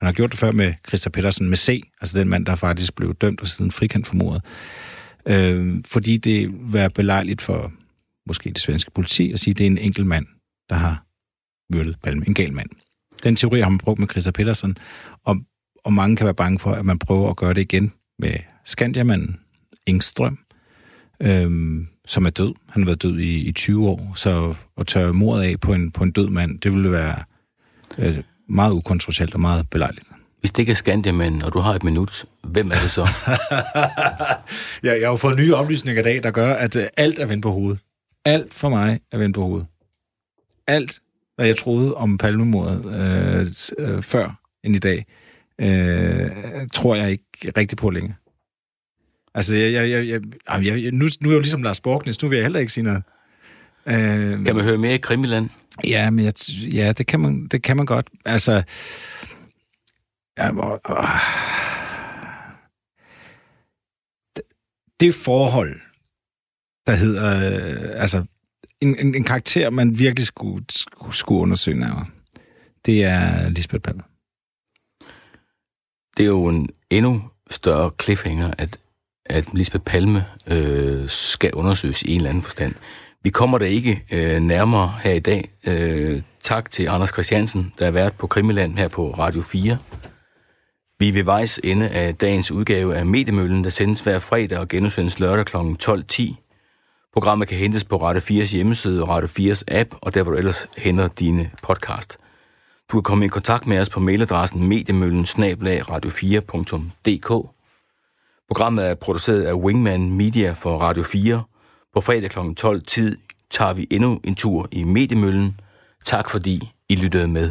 Man har gjort det før med Christa Pedersen med C, altså den mand, der faktisk blev dømt og siden frikendt for mordet. Øh, fordi det var belejligt for måske det svenske politi at sige, at det er en enkelt mand, der har myrdet Palme. En gal mand. Den teori har man brugt med Christa Pedersen, og, og mange kan være bange for, at man prøver at gøre det igen med Skandiamanden, Engstrøm, øhm, som er død. Han har været død i, i 20 år, så at tørre mordet af på en, på en død mand, det ville være øh, meget ukontroversielt og meget belejligt. Hvis det ikke er Skandiamanden, og du har et minut, hvem er det så? ja, jeg har jo fået nye oplysninger i dag, der gør, at øh, alt er vendt på hovedet. Alt for mig er vendt på hovedet. Alt, hvad jeg troede om palmemordet øh, øh, før end i dag, øh, tror jeg ikke rigtig på længere. Altså, jeg, jeg, jeg, jeg, jeg, jeg, nu, nu er jeg jo ligesom Lars Borgnes, nu vil jeg heller ikke sige noget. Øh, kan man høre mere i Krimiland? Ja, men jeg, ja, det kan man, det kan man godt. Altså, ja, hvor, øh, det, det forhold, der hedder, øh, altså, en, en, en karakter, man virkelig skulle, skulle, skulle undersøge nærmere, det er Lisbeth Palmer. Det er jo en endnu større cliffhanger, at, at Lisbeth Palme øh, skal undersøges i en eller anden forstand. Vi kommer der ikke øh, nærmere her i dag. Øh, tak til Anders Christiansen, der har været på Krimiland her på Radio 4. Vi er ved vejs ende af dagens udgave af Mediemøllen, der sendes hver fredag og genudsendes lørdag kl. 12.10. Programmet kan hentes på Radio 4's hjemmeside og Radio 4's app, og der hvor du ellers henter dine podcast. Du kan komme i kontakt med os på mailadressen mediemøllen radio4.dk. Programmet er produceret af Wingman Media for Radio 4. På fredag kl. 12 tid tager vi endnu en tur i Mediemøllen. Tak fordi I lyttede med.